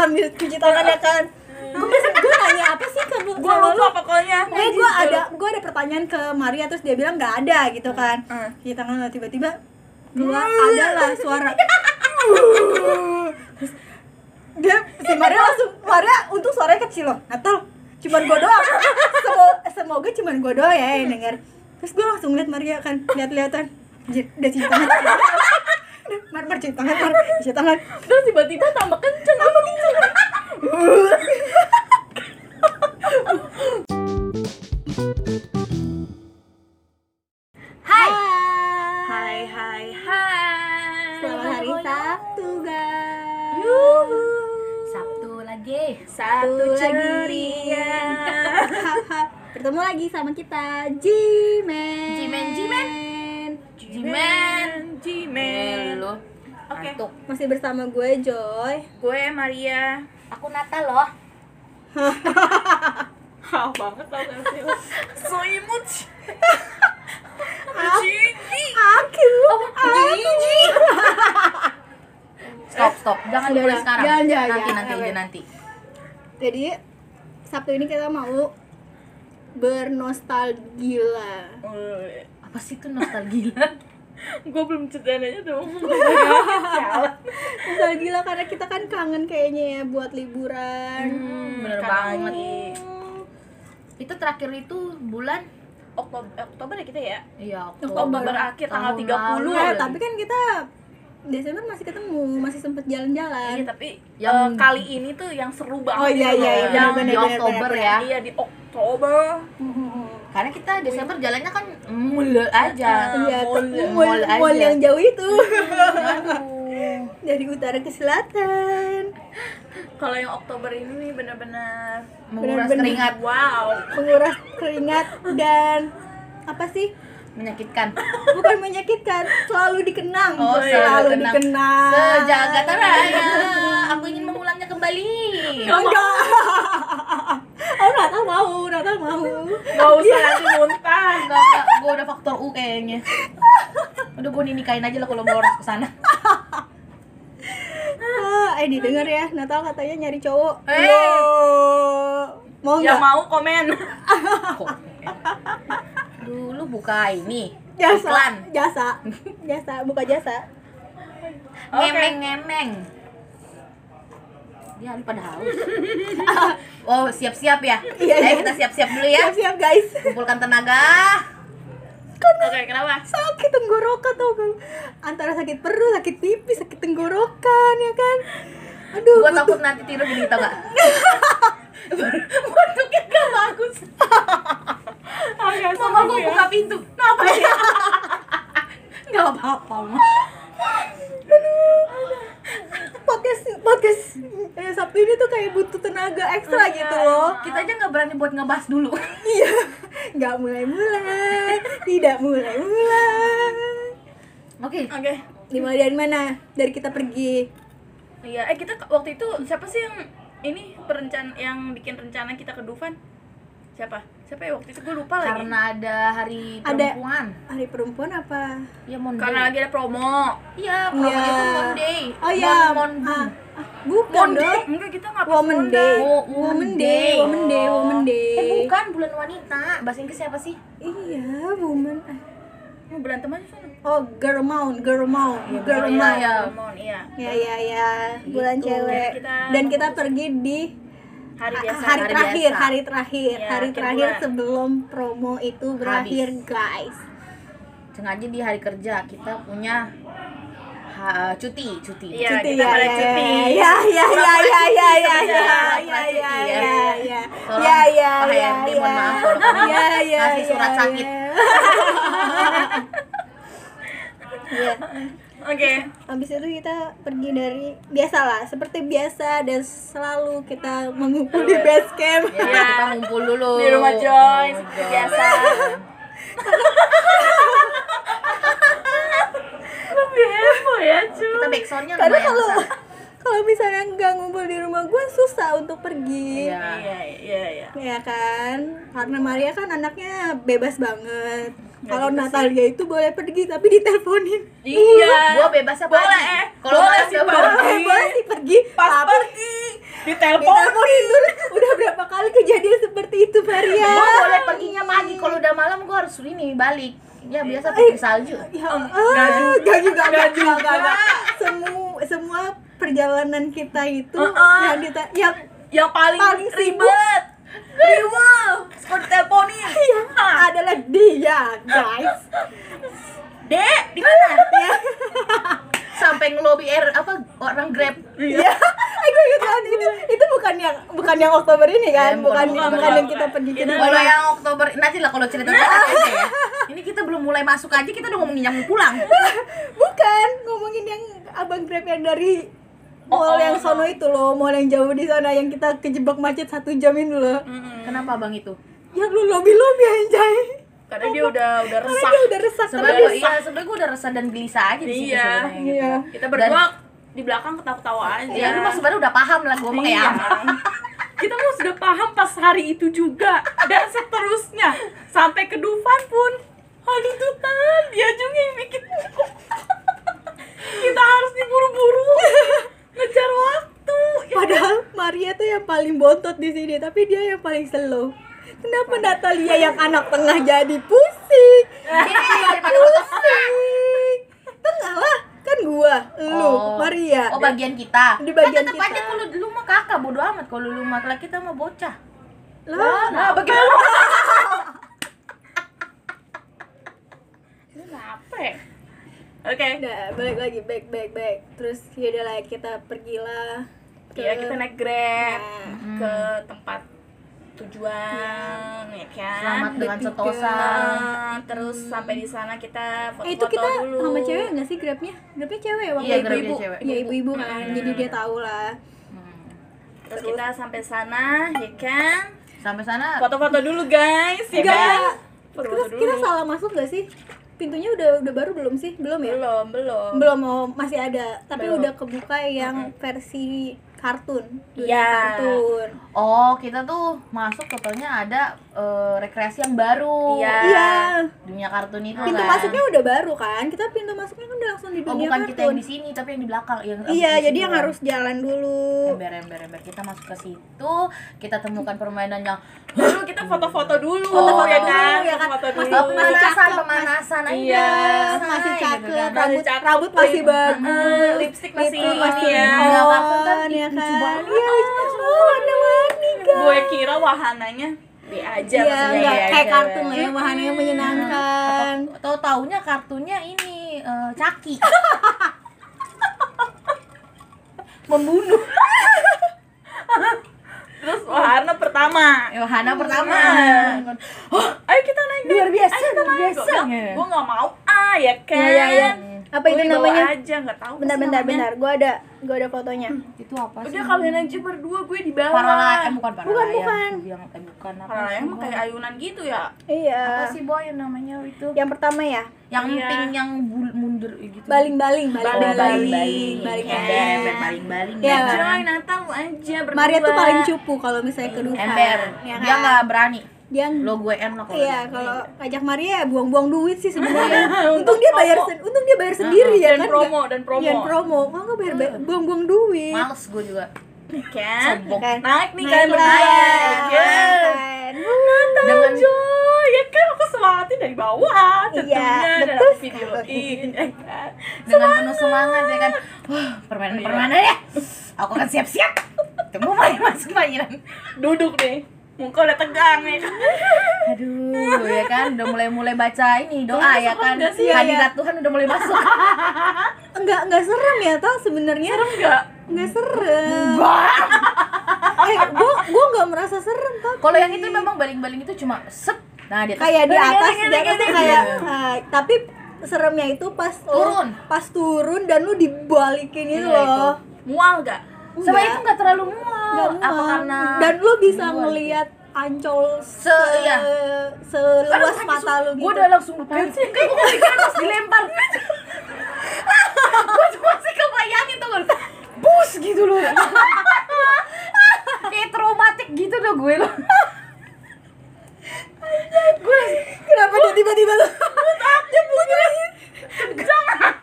sambil cuci tangan ya kan gue gue nanya apa sih ke bu gue lupa pokoknya Eh, gue ada gue ada pertanyaan ke Maria terus dia bilang nggak ada gitu kan. Hmm. Cuci tangan tiba-tiba keluar ada lah suara. Terus dia si Maria langsung Maria untuk suaranya kecil loh. Natal cuman gue doang. Semoga, semoga cuman gue doang ya yang denger. Terus gue langsung lihat Maria kan lihat-lihatan. Udah cuci tangan. Mar, mar, cuci tangan, mar, cuci tangan. terus tiba-tiba tambah kenceng tambah kenceng Hai. hai hai hai Selamat hari Sabtu guys. Yuhu. Sabtu lagi. satu lagi. ceria Bertemu lagi sama kita Jimen. Jimen, Jimen. Jimen. Jimen Lu. Oke. Ngantuk. Masih bersama gue Joy. gue Maria Aku Natal loh. Hah banget tau gak sih lo So imut Jiji Aku. Jiji. Stop, stop. Jangan dimulai sekarang. Jangan, jangan, nanti, jangan. nanti aja nanti. Jadi Sabtu ini kita mau bernostalgia. Apa sih itu nostalgia? Gue belum ceritain aja dong Nostalgia karena kita kan kangen kayaknya ya buat liburan. Hmm, bener kangen banget. Itu terakhir itu bulan Oktober, Oktober ya kita ya? Iya, Oktober akhir, tanggal tahun 30. lalu lagi. tapi kan kita Desember masih ketemu, masih sempet jalan-jalan. Iya tapi Yang- eh, kali ini tuh yang seru banget Oh, iya, iya, iya, Yang di bener, Oktober bener, ya. Iya di Oktober Karena kita Desember jalannya kan mule aja. Iya, mall, ke mall mall, yang jauh itu. Aduh. Dari utara ke selatan. Kalau yang Oktober ini nih bener-bener Menguras Bener-bener. keringat Wow Menguras keringat dan apa sih? menyakitkan. Bukan menyakitkan, selalu dikenang. Oh, selalu selalu dikenang. Sejagat raya, aku ingin mengulangnya kembali. Enggak. Oh, Natal mau, Natal mau. Gak usah nanti muntah enggak, gue udah faktor U kayaknya. Udah gue nikahin aja lah kalau mau orang ke sana. Ah, eh didengar ya, Natal katanya nyari cowok. Eh. Mau Yang nggak? mau komen? Dulu buka ini Jasa, iklan. jasa, jasa, buka jasa. Oke. Ngemeng-ngemeng. Dia ini pada haus. oh, siap-siap ya. Iya, Ayo iya. kita siap-siap dulu ya. Siap-siap guys. Kumpulkan tenaga. Oke kenapa? Sakit tenggorokan tau kan. Antara sakit perut, sakit pipi, sakit tenggorokan ya kan. Aduh, Gua butuh- takut nanti tidur gini tau gak? Bentuknya gak bagus. Mama gua ya. buka pintu. Kenapa ya? Gak apa-apa, Ma. podcast podcast eh, Sabtu ini tuh kayak butuh tenaga ekstra Iya, gitu loh. Kita aja gak berani buat ngebahas dulu. Iya, nggak mulai-mulai, tidak mulai-mulai. Oke. Oke Dimulai dari mana? Dari kita pergi. Iya, eh kita waktu itu siapa sih yang ini perencan yang bikin rencana kita ke Dufan? Siapa? Siapa ya waktu itu gue lupa lagi. Karena ada hari Ada- perempuan. Hari perempuan apa? Ya Monday. Karena lagi ada promo. Iya, promonya Iya. tuh Monday. Oh iya. Mon, mon, Ah, ah, bukan dong. Enggak kita nggak pas Woman Monday. Day. Oh, Woman Day, Woman Day, Woman Day. Eh bukan bulan wanita. Bahasa Inggris siapa sih? Iya, woman. ah. Mau berantem aja sana. Oh, girl mount, girl mount, girl Iya, mount. iya, Mon, iya. Ya ya ya, bulan Gitu. cewek. Kita- Dan kita pergi di Hari ha- biasa. hari hari terakhir, biasa. hari terakhir, Iya, hari akhir terakhir sebelum promo itu berakhir, guys. Sengaja di hari kerja kita punya ha- cuti, cuti. Iya, Cuti kita ya, ya, cuti. ya, ya, ya, ya, ya, ya, ya, ya, ya, ya, ya. ya, ya, ya, ya, ya, ya, ya, ya, surat ya, sakit. ya. Iya. Oke. Habis itu kita pergi dari biasalah seperti biasa dan selalu kita mengumpul di base camp. Ya, Iya. kita ngumpul dulu. Di rumah Joy, Oh, seperti biasa. Lebih heboh ya, cuy. Kita backsoundnya Karena kalau kalau misalnya nggak ngumpul di rumah gue susah untuk pergi. Iya. Iya, iya, iya. Ya kan? Karena Maria kan anaknya bebas banget. Kalau Natalia itu boleh pergi tapi diteleponin. Iya. Gua bebasnya Boleh, pagi. eh. Kalau Boleh sih, boleh. pergi. Boleh, boleh sih pergi. Pas tapi, pergi. Ditelepon. diteleponin dulu udah berapa kali kejadian seperti itu Maria Gue boleh perginya pagi kalau udah malam gue harus ini balik. Ya biasa putri salju. ya Em, ah, nggak juga. nggak juga nggak juga semua semua perjalanan kita itu Uh-uh. yang kita yang Yang paling, Paling sibuk. ribet. Ribet. Suka diteleponin. yang adalah dia guys Dek, di mana? ya Sampai ngelobi air apa orang grab. Iya, gue inget banget itu itu bukan yang bukan yang Oktober ini kan, Eh, bukan bukan, bukan, bukan, yang kita pergi ke. Kalau yang Oktober nanti lah kalau cerita aja ya. Ini kita belum mulai masuk aja kita udah ngomongin yang mau pulang. Bukan ngomongin yang abang Grab yang dari mall Oh, yang oh, sono itu loh, mall yang jauh di sana yang kita kejebak macet satu jam itu loh. Mm-mm. Kenapa bang itu? Yang lu lobby lobby anjay. Karena dia udah udah Karena resah. dia udah resah karena Sebenarnya iya, sebenarnya gue udah resah dan gelisah aja di situ Iya. sebenarnya. gitu. Iya. Kita berdua di belakang ketawa-tawa aja. Ya lu mah sebenarnya udah paham lah gue mau kayak Iya. apa. Kita mah sudah paham pas hari itu juga dan seterusnya sampai ke Dufan pun. Aduh Tuhan, dia juga yang bikin kita harus diburu-buru ngejar waktu. Ya, Padahal Maria tuh yang paling bontot di sini, tapi dia yang paling slow. Kenapa Natalia yang anak tengah jadi pusing? Daripada foto Pusing. Tengah lah, kan gua, lu, Maria. Oh bagian kita. Di bagian kan tetep kita. aja kalau lu mah kakak bodo amat kalau lu mah kita mah bocah. Lah, Nah, bagaimana? Kenapa? Ya? Oke. udah balik lagi back back back. Terus yaudah lah kita pergilah. ke- Iya, kita naik Grab Nah, ke tempat tujuan ya kan. Selamat dengan. Nah, terus sampai di sana kita Eh, itu foto-foto kita dulu. sama cewek nggak sih grabnya? Grabnya cewek ya waktu Iya, itu? grabnya ibu. cewek. Iya ibu-ibu kan, Hmm. jadi dia tahu lah. Hmm. Terus kita sampai sana, ya kan? Sampai sana Foto-foto dulu guys, ya Enggak, kan? kita, Foto-foto kita dulu. salah masuk gak sih? Pintunya udah udah baru belum sih? Belum ya? Belum, belum. Belum, oh, masih ada. Tapi Belum. udah kebuka yang versi kartun. Iya. Kartun. Oh, kita tuh masuk totalnya ada eh, rekreasi yang baru. Iya. Iya. Dunia kartun itu Pintu kan. masuknya udah baru kan? Kita pintu masuknya kan udah langsung di Oh, dunia bukan kita yang kartun. di sini, tapi yang di belakang yang Iya, di jadi yang harus jalan dulu. ember ember ember kita masuk ke situ kita temukan permainan yang Dulu kita foto-foto dulu, Foto-foto ya dulu, kan? ya kan? Foto Masih- dulu. pemanasan pemanasan aja Iya, masih cakep, rambut cakep, rambut masih lip- bagus, eh, lipstick masih masih ya. Kartun kan, ya lucu kan? banget. Iya, oh, warna-warni. Gue kira wahananya B aja Iya, maksudnya. iya, kayak iya. kartun lah ya, bahannya menyenangkan. Tahu taunya kartunya ini eh, Caki membunuh Terus wahana pertama. Yohana pertama Oh, ayo kita naik. Luar biasa, Ayo kita luar naik. biasa. Gua nggak mau ah ya kan. Iya, iya, iya. Apa Gua itu dibawa namanya? aja nggak tahu. Bentar, bentar, namanya. bentar. Gua ada, gua ada fotonya. itu apa sih Udah kalian aja berdua gue di bawah. Parala eh bukan Parala Bukan, bukan. yang eh bukan apa Parala sih, emang Boy? kayak ayunan gitu ya. Iya. apa sih boy yang namanya itu Yang pertama ya, yang Iya. pink yang bul- mundur gitu baling-baling, Baling, baling-baling, baling, baling-baling. baling. ember baling-baling Iya. ya kan? Joy Natal lu aja berdua. Maria tuh paling cupu kalau misalnya ke Dufan. ember ya dia kan? nggak berani Dia lo gue enak kalau Iya, kalau ngajak Maria ya buang-buang duit sih sebenarnya. Untung dia bayar sen- untung dia bayar sendiri ya dan kan. promo dan promo. Iya, promo. Kok nggak bayar buang-buang duit. males gue juga Kan? Sombong. Naik nih kalian berdua. lah, ya kan? dengan Joy, ya kan aku semangatin dari bawah tentunya Iya, dan betul aku videoin ya kan. dengan penuh semangat ya kan wah permainan permainan ya aku akan siap-siap tunggu main masuk mainan Duduk nih. Muka udah tegang nih. aduh ya kan udah mulai mulai baca ini doa ya kan sih? hadirat Tuhan udah mulai masuk Enggak enggak serem ya tau sebenarnya. Serem enggak? Enggak serem. eh, gua gua enggak merasa serem tau. kalau yang itu memang baling-baling itu cuma set nah dia Kayak di atas, di atas kayak tapi seremnya itu pas lo- Turun. pas turun dan lu dibalikin itu Iya, loh. Mual enggak? Sama Enggak. itu nggak terlalu mual apa karena dan lu bisa Mual. ngelihat ancol se, iya. seluas mata lu gitu. gue udah langsung lupain sih kayak gue kepikiran pas dilempar gue tuh masih kebayangin tuh kan bus gitu loh kayak traumatik gitu loh gue loh gue Kenapa dia tiba-tiba tuh? Jangan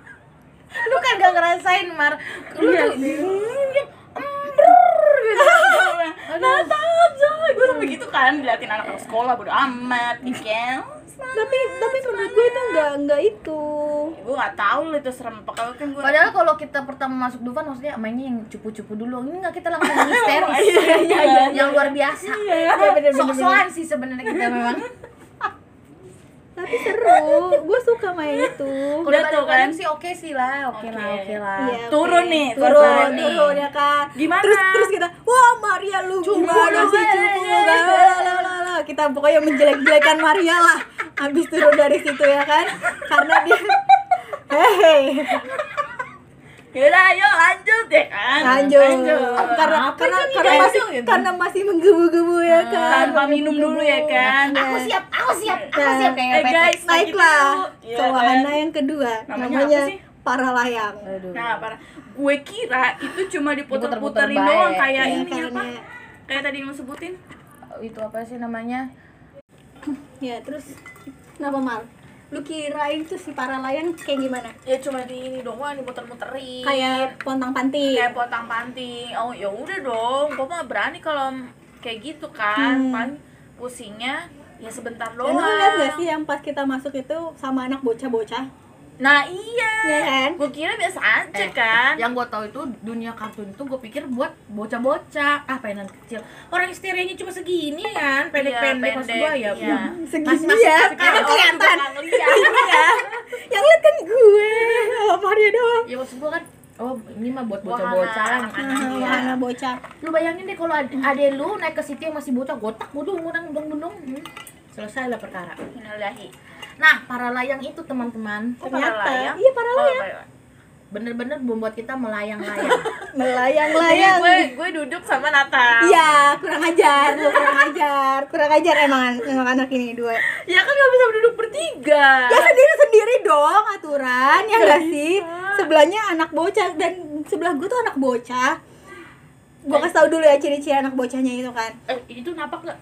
lu kan gak ngerasain mar. Lu iya, tuh hmm, gitu. Nah, tahap soalnya gue sampai gitu kan diliatin anak-anak sekolah bodo amat di tapi tapi menurut gue itu nggak nggak itu. Gue nggak tahu lah itu serem apa kalau kan gue padahal kalau kita pertama masuk Dufan maksudnya mainnya yang cupu-cupu dulu. Ini nggak kita langsung histeris. Iya, iya, iya, yang luar biasa. Nah, sok-sokan sih sebenarnya kita memang. tapi seru gue suka main itu Udah tuh kan. sih oke sih lah, oke lah, Oke. lah. Iya, Turun nih, turun turun turun, nih. ya kan Gimana? terus terus kita wah Maria lu Cupu gimana sih. Lalalala. kita pokoknya menjelek-jelekan Maria lah habis turun dari situ ya kan karena dia hehe Yaudah ayo lanjut ya kan lanjut karena Apa karena karena masih lanjut gitu? karena masih menggebu-gebu ya kan Tanpa minum dulu ya kan Aku siap, aku siap, aku Nah, siap kayak Eh PT. guys, naiklah Iya ke kan? wahana yang kedua Namanya namanya, apa sih? para layang Aduh. Nah, parah. Gue kira itu cuma Diputer-puter diputer-puterin doang kayak Ya, ini karena- apa? Kayak tadi yang sebutin. itu apa sih namanya? ya terus kenapa mal lu kirain tuh si para layang kayak gimana Ya cuma di ini doang dimuter-muterin. kayak pontang panting kayak potang panting. Oh, ya udah dong. Gue mah berani kalau kayak gitu kan. Hmm. Paling pusingnya ya sebentar Dan doang. lu lihat gak sih yang pas kita masuk itu sama anak bocah-bocah? Nah, iya. Iya kan? Gue kira biasa aja Eh, kan. Yang gue tahu itu dunia kartun itu gue pikir buat bocah-bocah, ah mainan kecil. Orang histerianya cuma segini kan, pendek-pendek maksud gue ya. iya. Segini Masih- ya, masih kan kelihatan. Yang lihat kan gue, sama Maria doang. Ya maksud gue kan, oh ini mah buat bocah-bocah lah. anak-anak. Ah, Iya. Wahana bocah. Lu bayangin deh kalau ade, ade lu naik ke situ yang masih bocah, gotak gudung gudang gudung gudung. Hmm. Selesai lah perkara. Innalillahi. Nah, para layang itu teman-teman Kok Ternyata, para layang? iya, para Oh, layang. para- bener-bener membuat kita melayang-layang. Melayang-layang. gue gue duduk sama Natal. Iya, kurang ajar, lu kurang ajar, kurang ajar emang, emang anak ini dua. Ya kan nggak bisa duduk bertiga. Ya sendiri-sendiri dong aturan, ya nggak sih? Sebelahnya anak bocah dan sebelah gue tuh anak bocah. Gue kasih tau dulu ya ciri-ciri anak bocahnya itu kan. eh, itu napak nggak?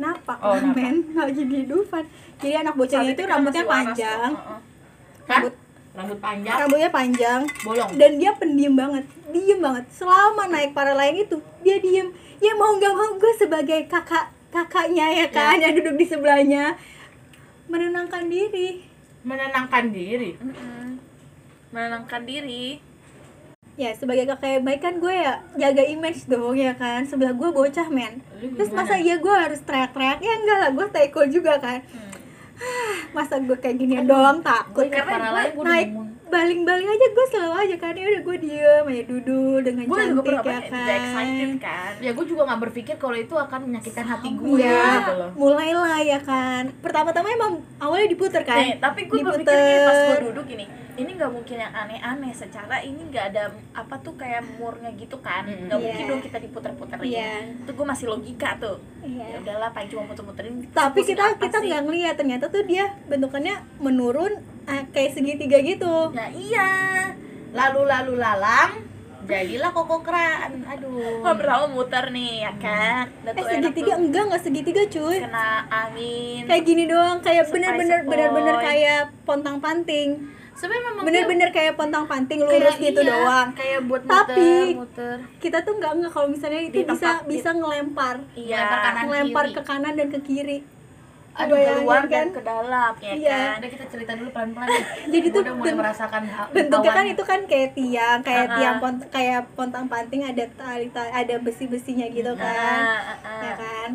Napak Oh, men, lagi di Dufan. Jadi anak bocahnya itu kita rambutnya panjang, rambut Rambut panjang, rambutnya panjang, bolong. dan dia pendiam banget, diem banget. Selama naik para layang itu, dia diem. Ya mau nggak mau gue sebagai kakak kakaknya ya kan, yang duduk di sebelahnya menenangkan diri. Menenangkan diri. Mm-mm. Menenangkan diri. Ya sebagai kakak yang baik kan gue ya jaga image dong ya kan. Sebelah gue bocah men. Terus masa iya gue harus teriak-teriak? Ya enggak lah, gue cool juga kan. Masa gue kayak gini doang takut karena gue naik baling-baling aja gue selalu aja kan ya udah gue diem aja duduk dengan Gue juga cantik pernah ya banyak juga excited kan kan. Ya gue juga nggak berpikir kalau itu akan menyakitkan hati gue Iya, gitu loh. mulailah ya kan. Pertama-tama emang awalnya diputer kan. Nih, tapi gue Diputer. berpikir gini pas gue duduk gini, ini nggak mungkin yang aneh-aneh secara ini nggak ada apa tuh kayak murnya gitu kan, nggak Iya. mungkin dong kita diputer-puterin. Iya. Itu gue masih logika tuh. Iya. Ya udahlah, paling cuma muter-muterin. Tapi kita kita nggak ngeliat ternyata tuh dia bentukannya menurun eh, kayak segitiga gitu. Ya iya. Lalu lalu lalang, jadilah koko keran. Aduh. Gue pertama muter nih ya kan. Udah Eh segitiga tuh. enggak enggak segitiga cuy. kena angin. Kayak gini doang, kayak bener-bener bener-bener kayak pontang panting. Sebenarnya memang Bener-bener kayak pontang panting lurus kayak gitu iya, doang. Kayak buat Tapi- muter, muter. Kita tuh nggak nggak kalau misalnya itu Di bisa tempat- bisa ngelempar. Iya. Melempar kanan Ngelempar kiri. ke kanan dan ke kiri. Bayangin keluar kan? dan ke dalam ya Iya. kan. Udah kita cerita dulu pelan-pelan. Jadi tuh udah mulai merasakan bentuknya kan itu kan kayak tiang kayak Uh-uh. tiang pont kayak pontang panting ada tali tali- ada besi besinya gitu kan ah, ah. ya kan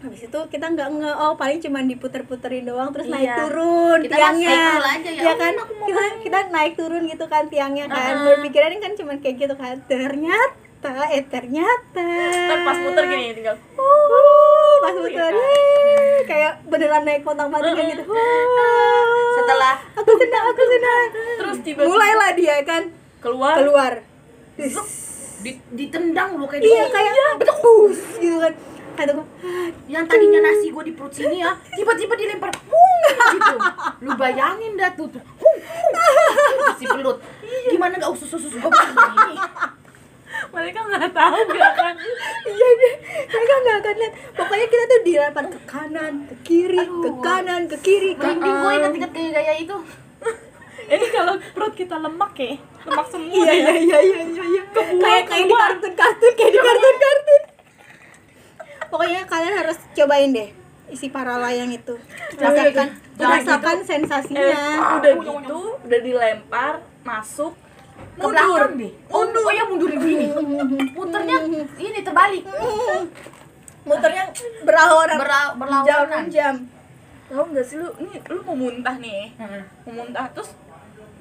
habis itu kita nggak nge oh paling cuma diputer-puterin doang terus Iya. naik turun Kita tiangnya aja, ya ya kan ampun, aku mau kita kita naik turun gitu kan tiangnya kan Uh-uh. berpikiran kan cuma kayak gitu kan ternyata eh ternyata pas muter gini tinggal. uh, pas muter kan? kayak beneran naik pontang panting kan gitu. Setelah aku senang aku senang. Terus tiba-tiba mulailah dia kan? Keluar. keluar. Di- ditendang lu kayak iya gitu. kayak betus gitu kan. Kata gue yang tadinya nasi gue di perut sini ya tiba-tiba dilempar Hung, gitu. Lu bayangin dah tuh tuh Hung, hung. si pelut gimana gak usus usus gue begini Mereka nggak tahu gerakan. iya deh mereka nggak akan lihat pokoknya kita tuh dilempar ke kanan ke kiri ke kanan ke kiri merinding gue inget-inget kayak gaya itu. Ini kalau perut kita lemak ya, lemak semua. iya ya. iya iya iya iya iya. Kebuang kayak kayak di kartun kartun kayak di kartun kartun. Pokoknya kalian harus cobain deh isi para layang itu. Rasakan gitu. Rasakan eh, sensasinya udah gitu udah dilempar masuk ke belakang deh. Oh, Mundur. oh ya mundur begini muternya ini terbalik. Muternya berlawanan Berla- berlawanan. Jam tahu nggak sih lu? Ini lu mau muntah nih. Hmm. mau muntah terus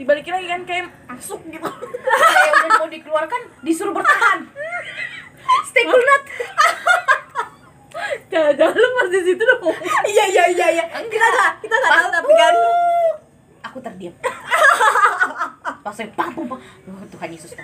dibalikin lagi kan kayak masuk gitu. Kayak udah mau dikeluarkan disuruh bertahan. Stay cool nut jangan-jangan lu pas di situ udah mau iya iya iya iya. Kita nggak kita nggak tahu tapi kan aku terdiam. Pas saya pam pam pam Tuhan Yesus.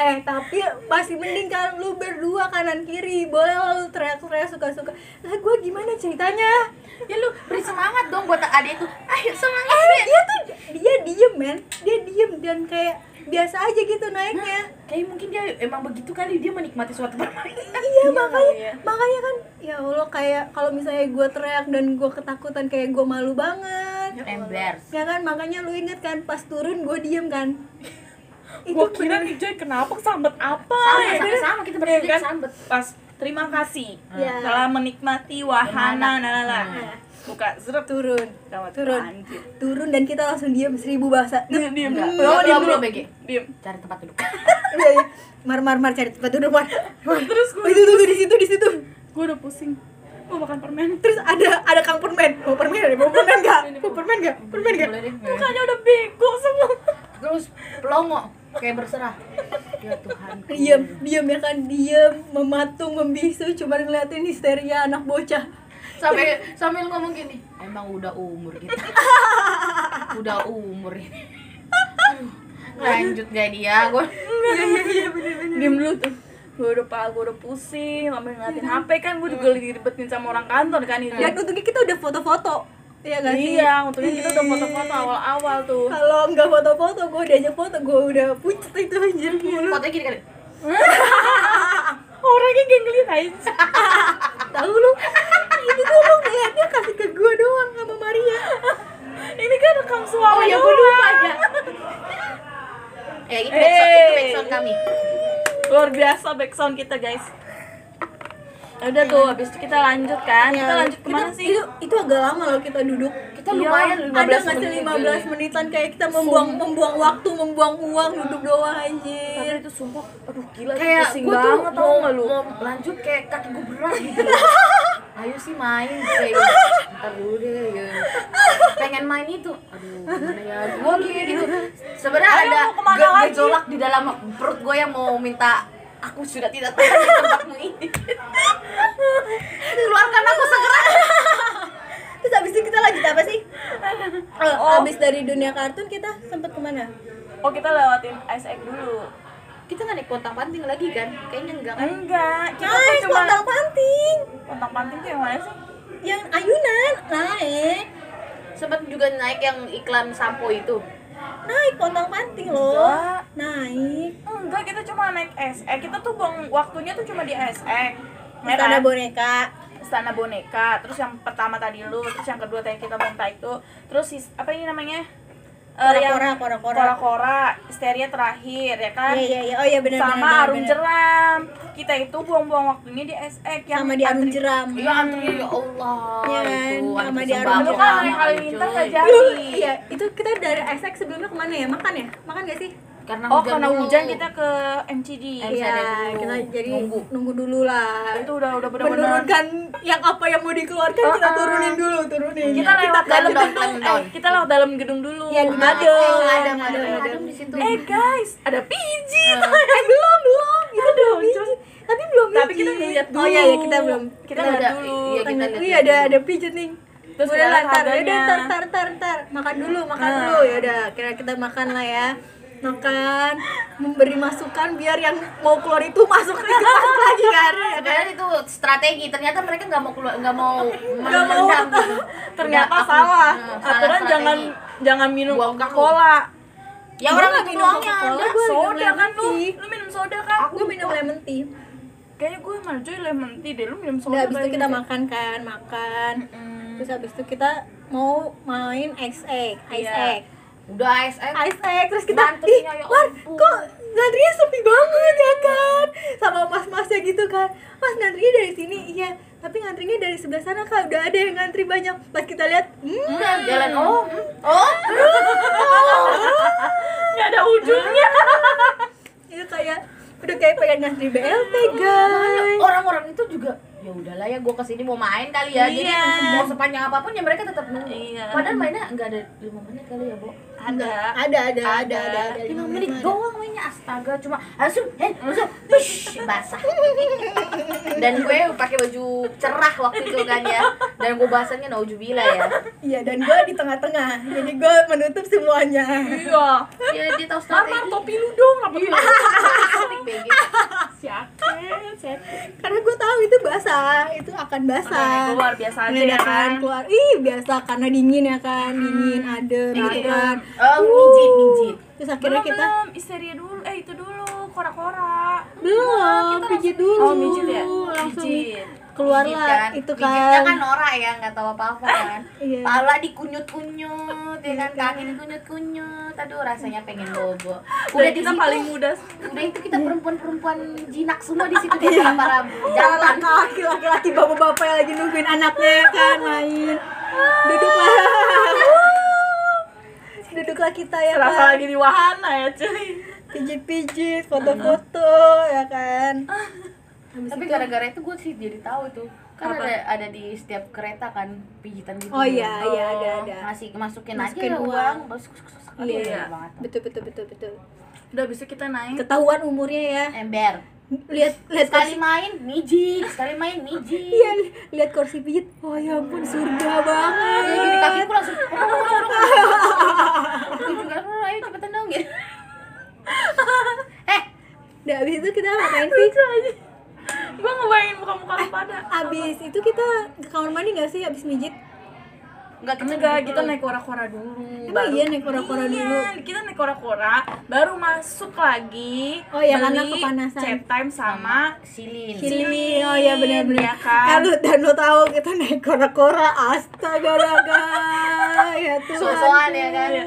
eh tapi masih mending kan lu berdua kanan kiri. Boleh lah lu teriak-teriak suka-suka. Lah gue gimana ceritanya? Ya lu beri semangat dong buat adikku ayo semangat eh Ben. dia tuh dia diem men. Dia diem dan kayak biasa aja gitu naiknya. Kayak mungkin dia emang begitu kali dia menikmati suatu permainan. Iya makanya iya. makanya kan ya allah kayak kalau misalnya gue teriak dan gue ketakutan kayak gue malu banget. Embarrass ya kan makanya lu inget kan pas turun gue diem kan. itu gua kira nih Joy kenapa kesambet apa sama ya sama, sama kita Iya bertiga kan? kesambet pas terima kasih Iya. telah menikmati wahana nalala Hmm. buka zrep turun Gawat, turun anjir. turun dan kita langsung diem seribu bahasa diem. Enggak, Belum, diem belum, dulu. BG. Diem. cari tempat duduk Iya, iya. mar mar mar cari tempat duduk mar Mar. Terus gue Oh, itu tuh di situ di situ gue udah pusing. Mau makan permen. terus ada ada kang permen mau permen ada mau permen nggak mau permen nggak permen nggak boleh deh Mukanya udah bego semua. terus pelongo kayak berserah. Ya Tuhan. Diem diem ya kan diem mematung membisu cuma ngeliatin histeria anak bocah. Sampai sambil ngomong gini emang udah umur kita udah umur ini. Aduh, lanjut gak dia? Gue iya iya iya bener bener. Diem dulu tuh. Gue udah pak, gue udah pusing, sambil ngeliatin HP kan gue juga diribetin sama orang kantor kan itu. dan untungnya kita udah foto-foto Iya gak sih? Iya, untungnya kita udah foto-foto awal-awal tuh. Kalau nggak foto-foto, gue diajak foto, gue udah pucet itu anjir mulu. fotonya gini kali Orangnya gak ngeliat aja. Tahu lu? Itu tuh lu ngeliatnya kasih ke gue doang sama Maria. Ini kan rekam suara oh ya gue lupa ya eh itu backsound itu backsound kami Luar biasa backsound kita guys. Ya Udah tuh, habis itu kita lanjut kan. Kita lanjut ke mana Kita- sih? Itu, itu agak lama loh kita duduk. kita Iya, lumayan Ada 15 nggak sih menit 15 menitan kayak kita membuang membuang waktu, membuang uang duduk doang Tapi anjir. itu sumpah, aduh gila kayak pusing gue tuh banget tau mau, gak lu? mau lanjut kayak kaki gue berat gitu ayo sih main kayak ntar dulu deh ya. pengen main itu aduh gimana ya gue kayak gitu sebenarnya ada gejolak di dalam perut gue yang mau minta aku sudah tidak tahan di tempatmu ini keluarkan aku segera Terus abis itu kita lanjut apa sih? Eh, Oh. Abis dari dunia kartun kita sempet ke mana? Oh kita lewatin Ice Egg dulu. kita nggak naik pontang panting lagi kan kayaknya enggak kan Enggak, kita tuh Naik cuma pontang panting pontang panting tuh yang mana sih? Yang ayunan, naik sempat juga naik yang iklan sampo itu Naik pontang panting loh. Naik Enggak, kita cuma naik SE. Kita tuh buang waktunya tuh cuma di SE. Ya Istana kan? boneka Istana boneka. Terus yang pertama tadi lu, terus yang kedua tadi kita boneka itu. Terus apa ini namanya? Eh, Kora-kora, kora-kora. kora-kora, histeria terakhir ya kan? Iya iya iya, oh iya benar Sama benar, arung benar. jeram. Kita itu buang-buang waktunya di SE yang Sama di arung antri- jeram Iya antri ya Allah Iya kan, itu sama di kan Jeram. naik halilintar cuy. gak jadi. iya, itu kita dari Essex sebelumnya ke mana ya? Makan ya? Makan gak sih? Karena Oh, hujan karena dulu. hujan kita ke MCD. Eh, Iya, ada dulu. kita jadi Nunggu. nunggu, dulu lah. Itu udah udah benar-benar Menurunkan yang apa yang mau dikeluarkan kita Uh-uh. turunin dulu, turunin. Kita lewat kita dalam gedung. eh, kita lewat dalam gedung dulu. Ya, madem, madem, madem. madem di situ. Eh guys ada pijit Eh belum, belum. Aduh, pijit Tapi belum Tapi kita ngeliat Oh iya, iya, kita dulu. belum kita lihat ada- dulu. iya, lihat ada, dulu. ada pijit nih. Terus udah kita lah, lihat tar, harganya. udah tar, tar, tar, tar, makan dulu, makan dulu, ya udah, kira kita makan lah ya, makan, memberi masukan biar yang mau keluar itu masuk lagi, masuk lagi kan, ya kan? itu strategi ternyata mereka nggak mau keluar nggak mau Nggak mau. ternyata Udah, aku- salah Nah, aturan strategi. jangan jangan minum Coca. Cola ya orang nggak minum gua minum soda kan lu lu minum soda kan Gue minum lemon tea. kayaknya gue malah joy lemon tea deh lu minum soda Udah habis itu kayaknya kita makan kan, makan. Mm. Terus habis itu kita mau main ice egg, ice Iya. egg. Udah ASM Ice egg terus kita ih, ya Mar, ampun. kok Nadria sepi banget ya kan? Sama mas-masnya gitu kan. Mas ngantrinya dari sini iya. Tapi ngantrinya dari sebelah sana kak. Udah ada yang ngantri banyak. Pas kita lihat hmm, Udah jalan. oh. Oh. nggak ada ujungnya. Itu kayak udah kayak pengen ngantri BLT guys. Orang-orang itu juga ya udahlah ya gue ke sini mau main kali ya. Jadi Iya. mau sepanjang apa pun ya mereka tetap nunggu. Iya. padahal mainnya nggak ada lima menit kali ya bu ada. Ada ada ada ada, lima menit doang mainnya. Astaga cuma langsung eh langsung push basah. Dan gue pakai baju cerah waktu itu kan ya. Dan gue bahasanya naujubillah ya. Iya dan gue di tengah-tengah. Jadi gue menutup semuanya. Iya. Ya dia tahu strategi. Topi lu dong apa Iya. Siaket. karena gue tahu itu basah itu akan basah. Keluar biasa aja ya kan kan. keluar. Ih biasa karena dingin ya kan. Dingin adem gitu kan Oh, mijit, mijit. terus akhirnya belum kita belum. Histeria dulu eh itu dulu kora-kora. Belum pijit dulu. Oh mijit ya? Langsung mijit. keluarlah Mijit itu kan. kan norak ya, nggak tahu apa-apa kan. Iya. Pala dikunyut-kunyut, ya kan? Kaki dikunyut-kunyut. Aduh, rasanya pengen bobo. Udah di kita situ, paling muda. Udah itu kita perempuan-perempuan jinak semua di situ di para para jalan kaki laki-laki bapak-bapak yang lagi nungguin anaknya ya kan main. Duduklah duduklah kita ya serasa kan lagi di wahana ya cuy pijit-pijit foto-foto ya kan Habis Tapi itu- gara-gara itu gue sih jadi tahu itu kan Apa? ada ada di setiap kereta kan pijitan gitu. oh iya iya ada Oh, ada Masih masukin, Masukin aja uang. uang. Terus iya Iya. banget. betul betul betul betul udah bisa kita naik ketahuan umurnya ya Ember. lihat lihat Sekali kursi main mijit, sekali main mijit. iya li- lihat kursi pijit oh ya ampun surga banget Ya, gini kakiku langsung Aku juga "Oh, ayo cepetan dong gitu. eh, Udah abis itu kita ngapain sih? gue ngebayangin muka-muka lu pada Abis itu kita ke kamar mandi gak sih abis mijit? enggak kita enggak duduk kita naik kora-kora dulu Emang iya naik kora-kora Iya, dulu? kita naik kora-kora baru masuk lagi Oh iya, karena beli kepanasan. chat time sama silin. Silin, oh iya benar-benar. ya kan Eh, lu dan lu tahu kita naik kora-kora astaga raga ya Tuhan. So-soan ya kan. Iya.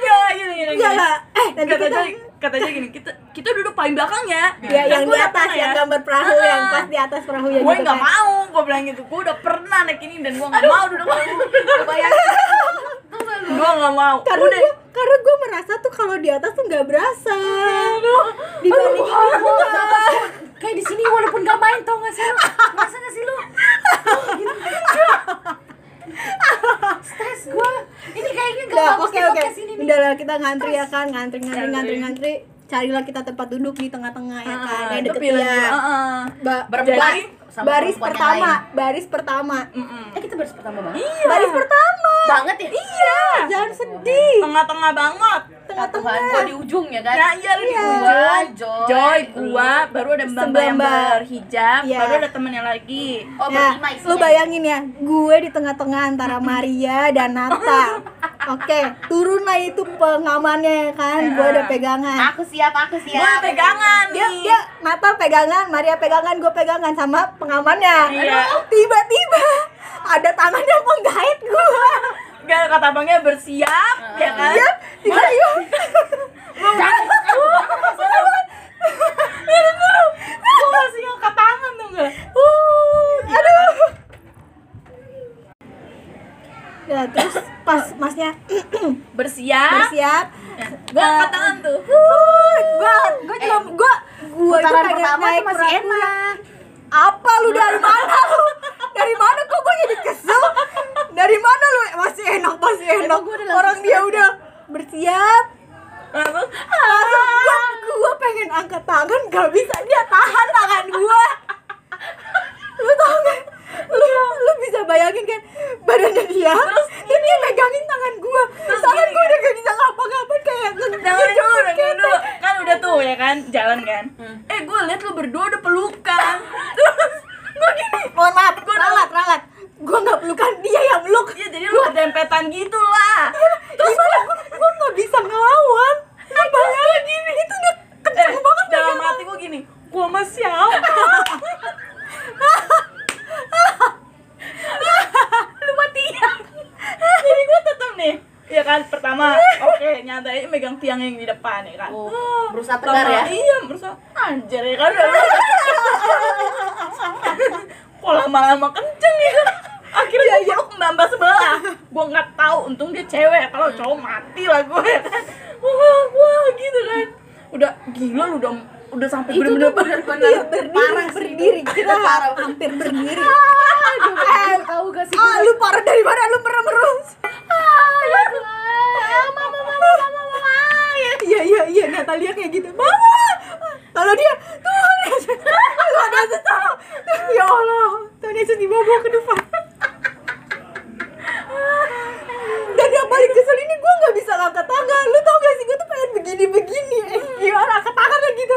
ya gini Enggak lah. Eh, nanti kita katanya gini kita kita duduk paling belakang ya ya yang di atas yang ya. gambar perahu Ah. yang pas di atas perahu ya gue gitu nggak kan. mau gue bilang gitu gue udah pernah naik ini dan gue nggak mau duduk Kebayang. gue nggak mau Karena udah gua, karena gue merasa tuh kalau di atas tuh nggak berasa. Dibanding Kayak di sini walaupun gak main tau gak sih lu? Masa gak sih lu? Stres gua. Ini kayaknya gak Udah, bagus oke. podcast ini nih. Udah lah kita ngantri ya kan, ngantri ngantri Ngantri. ngantri. Carilah kita tempat duduk di tengah-tengah ya kan. Ah, Yang deket. Ba- Berempat ba- sama baris pertama, lain. baris pertama. Mm-mm. Eh kita baris pertama banget. iya Baris pertama. Banget ya? iya Jangan sedih. tengah-tengah banget Tuhan gua di ujung ya kan? nah iya lu di Iya. ujung Gua, Joy, Joy, gua, baru ada mbak Sebelah yang Mbak. berhijab, Iya. baru ada temennya lagi. Oh Nah, berlima isinya. lu bayangin ya, gue di tengah-tengah antara Maria dan Nata. Oke, turunlah itu pengamannya ya kan, gue ada pegangan. Aku siap, aku Gua siap. pegangan Dia, nih. dia Nata pegangan, Maria pegangan, gue pegangan sama pengamannya. Iya. Tiba-tiba ada tangannya menggait gue. Gak kata abangnya bersiap, ya kan? Iya, tiba-tiba. Yesus dibawa ke depan. Dan yang paling kesel ini gue nggak bisa angkat tangan. Lu tau gak sih gue tuh pengen begini begini eh, gimana angkat tangan gitu.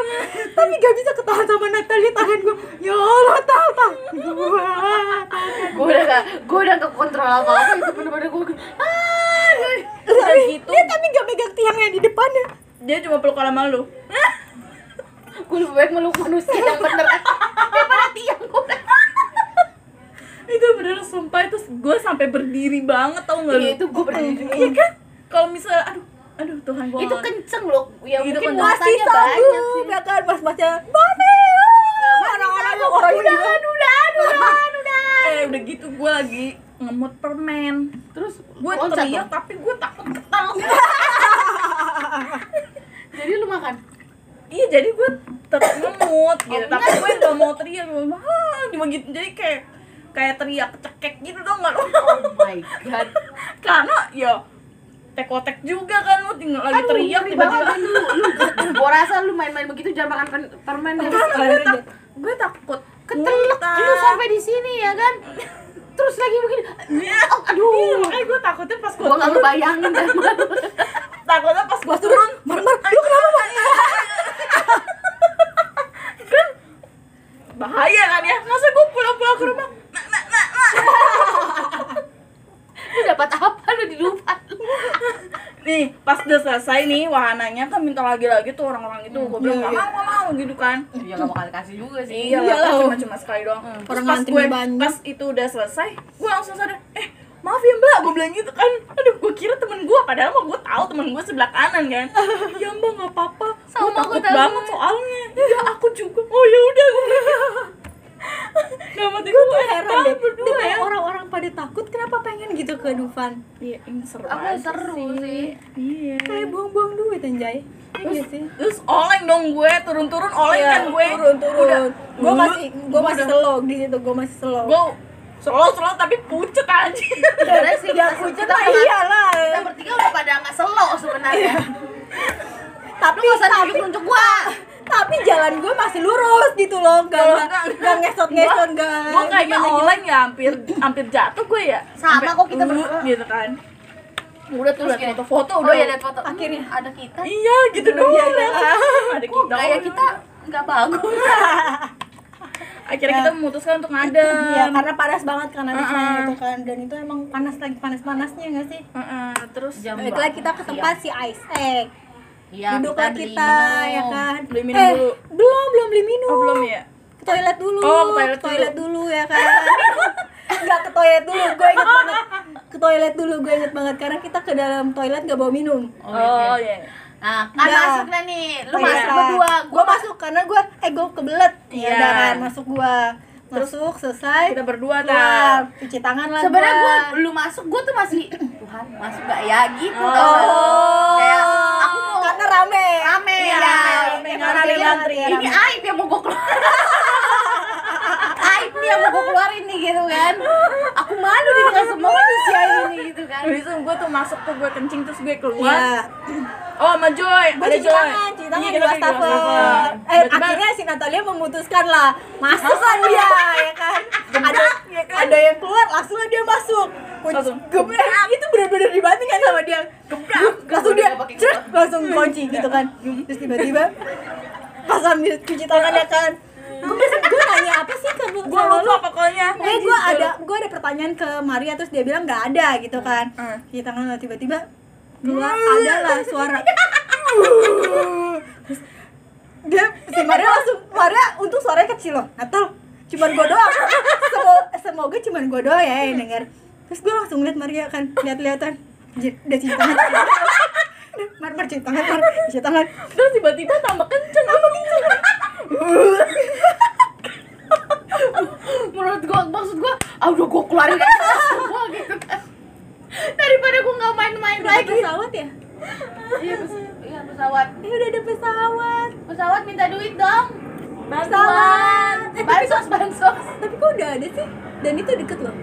Tapi gak bisa ketahan sama Natalia tangan gue ya Allah tahu tahu Gue udah gak, gue udah gak kontrol apa-apa. Itu bener-bener gue ah, udah gitu. dia tapi gak megang tiang yang di depannya. Dia cuma peluk sama lu gue lebih baik meluk manusia yang bener daripada tiang gue itu bener gue sampai berdiri banget tau nggak lu? Iya, itu gue berdiri juga. iya kan? Kalau misalnya aduh aduh Tuhan gue itu kenceng loh ya Itu mungkin masih banyak sanggup sih. ya kan? Mas masnya mami orang-orangnya orangnya udah gimana? udah udah udah eh udah gitu gue lagi ngemut permen. Terus gue teriak tapi gue takut ketahuan jadi lu makan? Iya jadi gue tetap ngemut gitu. Tapi gue gak mau teriak gue ah cuma gitu. Jadi kayak kayak teriak cekek gitu dong nggak oh my god karena ya tekotek juga kan lu tinggal lagi Aduh, teriak tiba-tiba lu, lu, gua rasa lu main-main begitu jangan makan permen deh. gue tak gue takut Ketelek lu sampai di sini ya kan. Terus lagi begini. Iya. Oh, aduh. Iya, makanya gue takutnya pas gue Gua nggak ngebayangin dah. takutnya pas gue turun Mar, Mar, lu kenapa Mar? kan bahaya kan ya masa gue pulang-pulang ke rumah nah, nah, nah, nah. Lu dapat apa? Lu di Dufan? nih pas udah selesai nih wahananya kan minta lagi-lagi tuh orang-orang itu. Gue bilang iya, gak iya. mau mau gitu kan. Ya gak bakal kasih juga sih. iya Iyalah. lah cuma cuma sekali doang. Terus Orang pas gue banyak. pas itu udah selesai gue langsung sadar eh maaf ya mbak gue bilang gitu kan. Aduh gue kira temen gue padahal mah gue tahu temen gue sebelah kanan kan. Ya mbak nggak apa-apa. Gue takut banget soalnya. Iya aku juga. Oh ya udah gue Gak gue Gue heran deh, berdua ya orang-orang pada takut kenapa pengen gitu ke Dufan? Iya, ini seru Aku seru sih. Iya. Kayak buang-buang duit anjay. Iya sih. Terus oleng dong gue, turun-turun oleng kan gue. turun turun. Udah, Gue masih gue masih slow di situ, gue masih slow. Gue selo-selo tapi pucet aja. Sebenarnya sih Ya kita- pucet mah nggak- iyalah. Kita bertiga udah pada nggak selo sebenarnya. Tapi Lu gak usah tapi nunjuk-nunjuk gua. Tapi jalan gue masih lurus gitu loh, gak Kalau gak, enggak- gak ngesot-ngesot Gue gak. gue kayaknya oleng ya hampir hampir jatuh gue ya. Sama kok kita berdua. gitu kan. Udah tuh gini. foto-foto Oh udah. iya lihat foto. Akhirnya. Hmm, ada kita. Iya gitu doang. liat. Ada kita. kayak kita nggak bagus. Akhirnya kita memutuskan untuk ngadem. Iya, karena panas banget kan habisnya Uh-uh. itu kan dan itu emang panas lagi panas-panasnya nggak sih? Heeh, terus Jam Baiklah kita ke tempat si Ice Egg. Iya, Duduklah beli kita, minum. ya kan. Beli minum eh, dulu. Belum, belum beli minum. Oh belum ya? Ke toilet dulu. Oh, ke toilet dulu. ya kan. Enggak ke toilet dulu, gue inget banget. Ke toilet dulu, gue inget banget karena kita ke dalam toilet gak bawa minum. Oh, Oh iya. iya. Nah, kan Udah. masuk lah nih. Lu Iya. masuk berdua. Gue masuk karena gue eh gue kebelet. Ya Iya. udah kan, masuk gue. Masuk, selesai. Kita berdua kan. cuci tangan lah Sebenarnya gua. gua lu masuk, gua tuh masih Tuhan masuk gak ya gitu. Oh. tau? Kayak aku mau karena rame. rame ya. rame, Ya, ngantri, kayak, ngantri. Ini aib yang mau gua keluar. aib nih yang mau gua keluarin nih gitu kan. Aku malu di dengan semua manusia ini gitu kan. Habis itu gue tuh masuk tuh gue kencing terus gue keluar. Iya. Oh sama Joy, Gue ada cuci Joy. tangan, cuci tangan Iya, di pergi wastafel. Eh, akhirnya si Natalia memutuskan lah masuk kan dia, ya kan? Ada, ya kan? ada yang keluar, langsung dia masuk. Gebrak, itu benar-benar dibanting kan sama dia. Gebrak, langsung dia, Gua cek, langsung kunci gitu kan. Terus tiba-tiba pas sambil cuci tangan ya kan. Gue gue nanya apa sih ke? Gue lupa pokoknya. Eh, gue ada gue ada pertanyaan ke Maria terus dia bilang nggak ada gitu kan. Hmm. Cuci tangan tiba-tiba keluar ada lah suara. Terus dia si Maria langsung Maria untung suaranya kecil loh. Natal cuman gue doang. Semoga, semoga cuman gue doang ya yang denger. Terus gue langsung liat Maria kan lihat-lihatan. Udah cuci tangan. Mar, mar, cuci tangan, mar, cuci tangan terus tiba-tiba tambah kenceng tambah kenceng menurut gua maksud gua ah udah gua keluarin aja semua gitu kan daripada gua nggak main-main lagi. pesawat ya? iya pes- iya pesawat. Eh, udah ada pesawat. Pesawat minta duit dong. Bantuan Eh, bansos bansos. Tapi kok udah ada sih? Dan itu deket loh.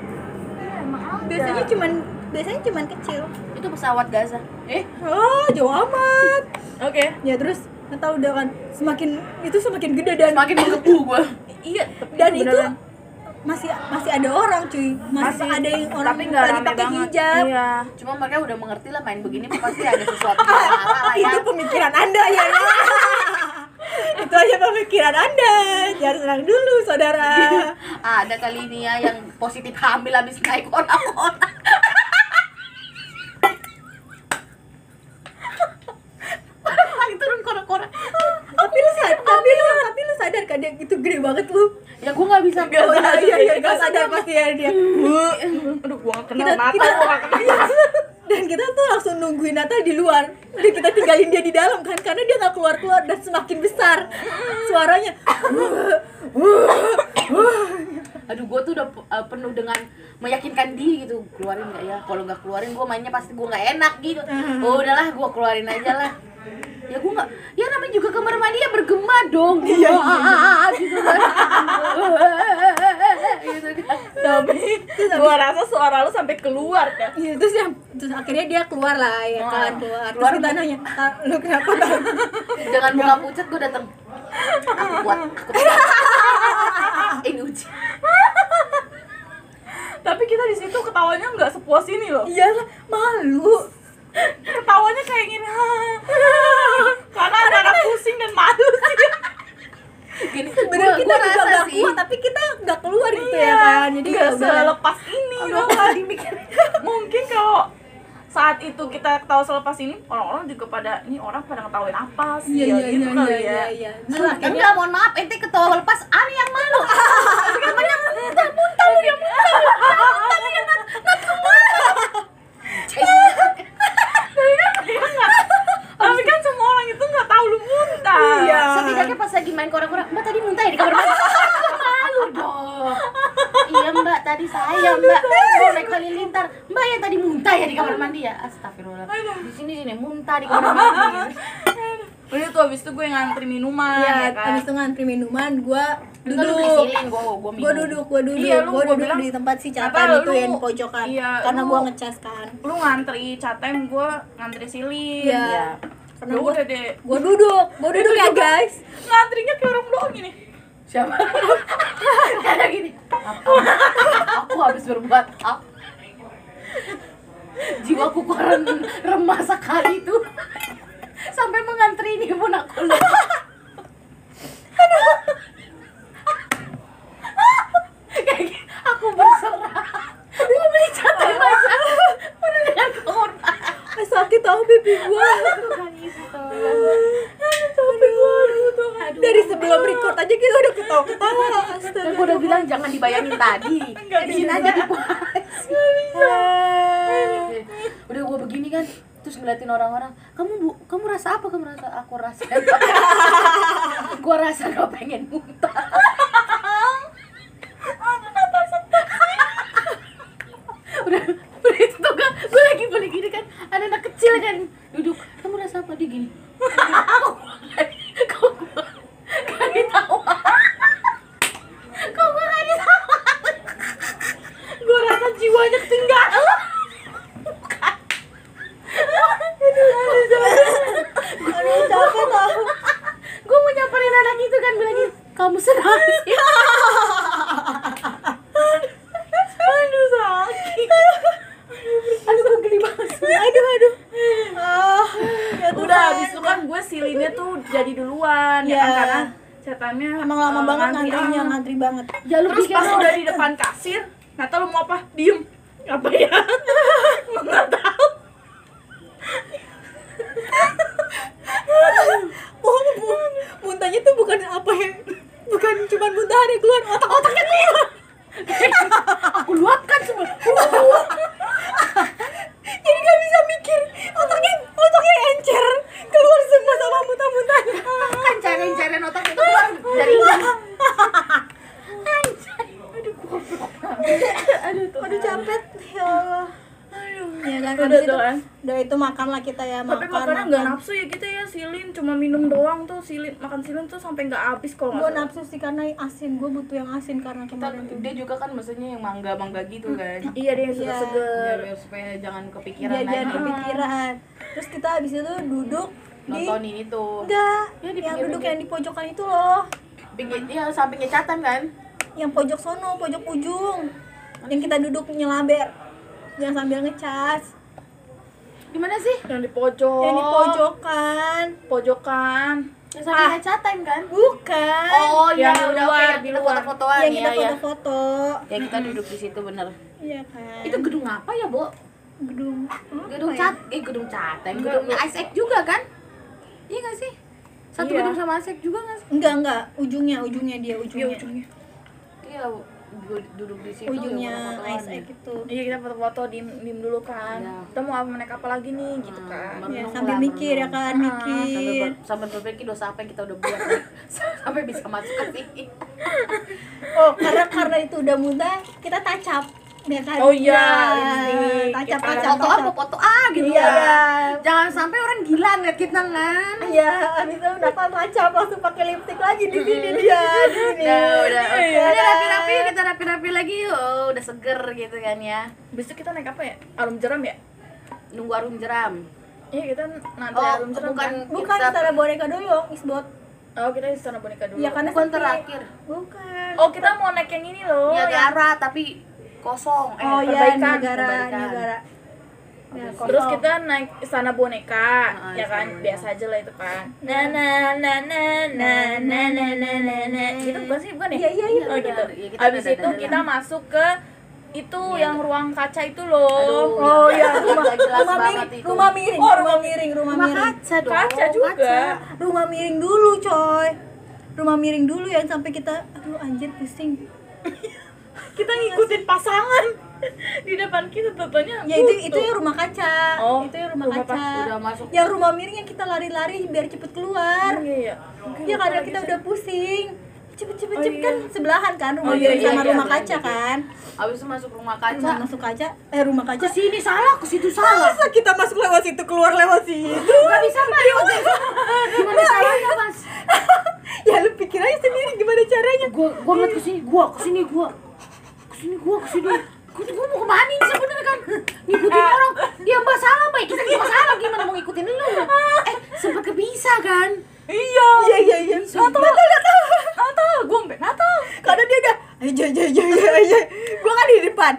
Emang ada. Biasanya cuman, biasanya cuman kecil. Itu pesawat Gaza. Eh? Oh, jauh amat. Oke. Ya terus, nggak tahu udah kan Semakin, itu semakin gede dan semakin menggebu gua. Iya Dan itu. Masih masih ada orang cuy. Masih, ada yang orang tapi nggak lagi pakai hijab. Iya. Cuma mereka udah mengerti lah main begini pasti ada sesuatu yang lah ya. Itu pemikiran anda ya, itu aja pemikiran anda. Jangan senang dulu saudara. Ada kali ini ya yang positif hamil habis naik orang-orang. Lagi turun kora-kora tapi lu tapi lu kan dia itu gede banget lu. Ya gua nggak bisa Nggak oh iya sadar. iya iya gak sadar pasti ya dia. Aduh gua gak kenal kita mata kita gua gak kenal dan kita tuh langsung nungguin Natal di luar. Udah kita tinggalin dia di dalam kan karena dia nggak keluar keluar dan semakin besar suaranya. Aduh gua tuh udah uh, penuh dengan meyakinkan diri gitu. Keluarin nggak ya? Kalau nggak keluarin gua mainnya pasti gua nggak enak gitu. Oh udahlah gua keluarin aja lah ya gua nggak ya namanya juga kamar mandi ya bergema dong. Iya, iya, Wah, gitu kan. Gitu kan. Tapi gua rasa suara lu sampai keluar kan Iya terus yang terus akhirnya dia keluar lah ya kan keluar. Terus Keluar kita nanya "Ta- lu kenapa Tal?" dengan muka pucat gua datang aku kuat aku kuat. Ini uji. Tapi kita di situ ketawanya nggak sepuas ini loh. Iyalah malu ketawanya kayak gini karena antara pusing dan malu sih gini bener kita gua juga nggak sih kuat tapi kita nggak keluar gitu ya kan jadi nggak ya lah. selepas ini nggak? lagi mikir mungkin kalau saat itu kita ketawa selepas ini orang-orang juga pada ini orang pada ngetawain apa sih iya ya, iya gitu iya kali iya ya iya iya Enggak, mohon maaf, ente ketawa lepas, aneh yang malu Namanya muntah, muntah lu yang muntah Muntah yang nat- nat tapi kan semua orang itu nggak tahu lu muntah. Iya. Setidaknya pas lagi main kora-kora, mbak tadi muntah ya di kamar mandi. Malu dong Iya mbak, tadi saya mbak. Mau naik halilintar Mbak ya tadi muntah ya di kamar mandi ya. Astagfirullah. Di sini sini muntah di kamar mandi Udah tuh habis itu gue ngantri minuman Iya, ya kan abis itu ngantri minuman, beli duduk. Gua duduk, gua duduk, Iya, gua duduk bilang, di tempat si Catan itu lu- yang pojokan. iya, karena gua ngecas kan. lu ngantri catem gue ngantri silin Iya. Karena Ya gua, udah deh gua duduk, gua duduk ya guys. ngantrinya kayak orang blok gini Siapa? Karena gini apa, Aku habis berbuat apa Jiwaku kurang remah sekali tuh Sampai mengantri ini pun aku Kayak aku berserah beli aja dengan korban Eh, sakit tau pipi. Dari sebelum record aja kita udah. Astaga. Kan bilang jangan dibayangin tadi Di sini aja Ah. udah gua begini kan terus ngeliatin orang-orang kamu bu kamu rasa apa? Kamu rasa aku rasa gua rasa gak pengen muntah. Udah udah itu tuh kan gue lagi beli gini kan ada anak kecil kan duduk kamu rasa apa? Dia gini. Gua gak ditawa. Gua gak ditawa. Gue rasa jiwanya ketinggalan Aduh, capek tau. gue mau nyamperin anak itu kan bilang kamu senang sih aduh sakit aduh gue geli banget Aduh, aduh. Ya Tuhan. udah habis itu kan gue silinnya tuh jadi duluan ya Iya. kan karena setannya Emang lama eh, banget ngantri, ngantrinya, ah. ngantri banget. ya lu terus pikir pas udah di depan kasir nggak tahu lu mau apa diem apa ya nggak tahu Oh, mu- muntahnya tuh bukan apa ya bukan cuma muntahan yang keluar otak-otaknya keluar aku luapkan semua jadi nggak bisa mikir otaknya otaknya encer dapet ya Allah Aduh. ya kan Udah habis itu tuh kan. udah itu ya Tapi makan makannya nggak makan. nafsu ya kita ya silin cuma minum doang tuh silin makan silin tuh sampai nggak habis kalau gue nafsu sih karena asin gue butuh yang asin karena kita kemarin tuh. dia juga kan maksudnya yang mangga mangga gitu kan. Iya dia yang Iya. seger-seger. Biar- supaya jangan kepikiran jangan kepikiran. Terus kita habis itu duduk di nontonin itu. Enggak Ya, di yang pinggir- duduk yang di pojokan itu loh. Pinggir ya sampingnya catan kan? Yang pojok sono pojok ujung. Yang kita duduk nyelaber. Yang sambil ngecas di mana sih? Yang di pojok. yang di pojokan. Pojokan. yang sampingnya catan kan? Bukan. Oh iya Yang di udah luar, oke di kita luar. foto-fotoan yang ya kita ya foto-foto. Ya kita duduk di situ bener. Iya kan. Itu gedung apa ya bu gedung. Apa gedung ya? cat eh gedung catan Enggak, gedungnya Isaac juga kan? Iya nggak sih? Satu Iya. gedung sama Isaac juga nggak sih? Enggak enggak. Ujungnya ujungnya dia Iya ujungnya. Ujungnya. iya gue duduk di situ ujungnya ya, ice ya. egg itu Iya kita foto-foto diem diem dulu kan. Iya. Kita mau apa naik apa lagi nih gitu Hmm, kan. ya sambil mikir ya kan Ah, sambil, mikir ber, sambil berpikir dosa apa yang kita udah buat sampai bisa masuk ke sini oh karena karena itu udah muntah kita tacap ya kan Oh iya, Ya, tacap kita tacap foto apa foto ah gitu iya. ya jangan sampai orang gila ngeliat kita kan iya abis itu udah tacap langsung pakai lipstick lagi di sini dia di sini. Udah udah Iya, udah kan? rapi-rapi yuk, kita rapi-rapi lagi. Yuk oh, udah seger gitu kan ya. Besok kita naik apa ya? Arum jeram ya? nunggu arum jeram. Iya kita nanti oh arum jeram bukan kan? bukan kita- boneka dulu isbot. Oh kita di sana boneka dulu. iya karena bukan terakhir bukan. Oh kita mau naik yang ini loh. ya Tiara tapi kosong eh oh iya perbaikan, negara perbaikan. negara Ya, Terus kita naik istana boneka, Ah, ya kan? boneka. Biasa aja lah itu kan. Na na na na na na na na na na. Gitu bukan sih, bukan ya? Iya, iya, iya, Oh gitu. Iya, Habis ada- itu kita masuk ke itu Iya. yang ruang kaca itu loh. Aduh, oh iya rumah jelas rumah banget miring itu. rumah miring Oh, rumah miring rumah rumah miring kaca dong Kaca juga. rumah miring dulu coy rumah miring dulu yang sampai kita aduh anjir pusing Kita ngikutin pasangan. Di depan kita tentunya. ya itu itu yang rumah kaca. Oh, itu yang rumah, rumah kaca. udah masuk. Yang rumah miring yang kita lari-lari biar cepet keluar. Iya, iya. ya karena kita udah pusing. Cepet cepet Oh, cepet. iya. kan sebelahan kan rumah Oh, iya, iya, sama iya, rumah iya, kaca iya. kan. Habis itu masuk rumah rumah kaca. masuk kaca. Eh rumah kaca. Ke sini salah ke situ salah. Masa kita masuk lewat situ keluar lewat situ? Nggak bisa situ. gimana? Caranya mas? Ya lu pikir aja sendiri gimana caranya. Gua gua ngeliat ke sini gua ke sini gua sini gua ke sini gua, gua mau ke mana ini sebenarnya kan ngikutin orang dia mbak salah mbak kita juga salah gimana mau ngikutin lu eh sempat kebisa kan Iya. iya iya iya Natal, Natal, Natal, gue sampai Natal. karena dia udah ayo ayo ayo ayo ayo gua kan di depan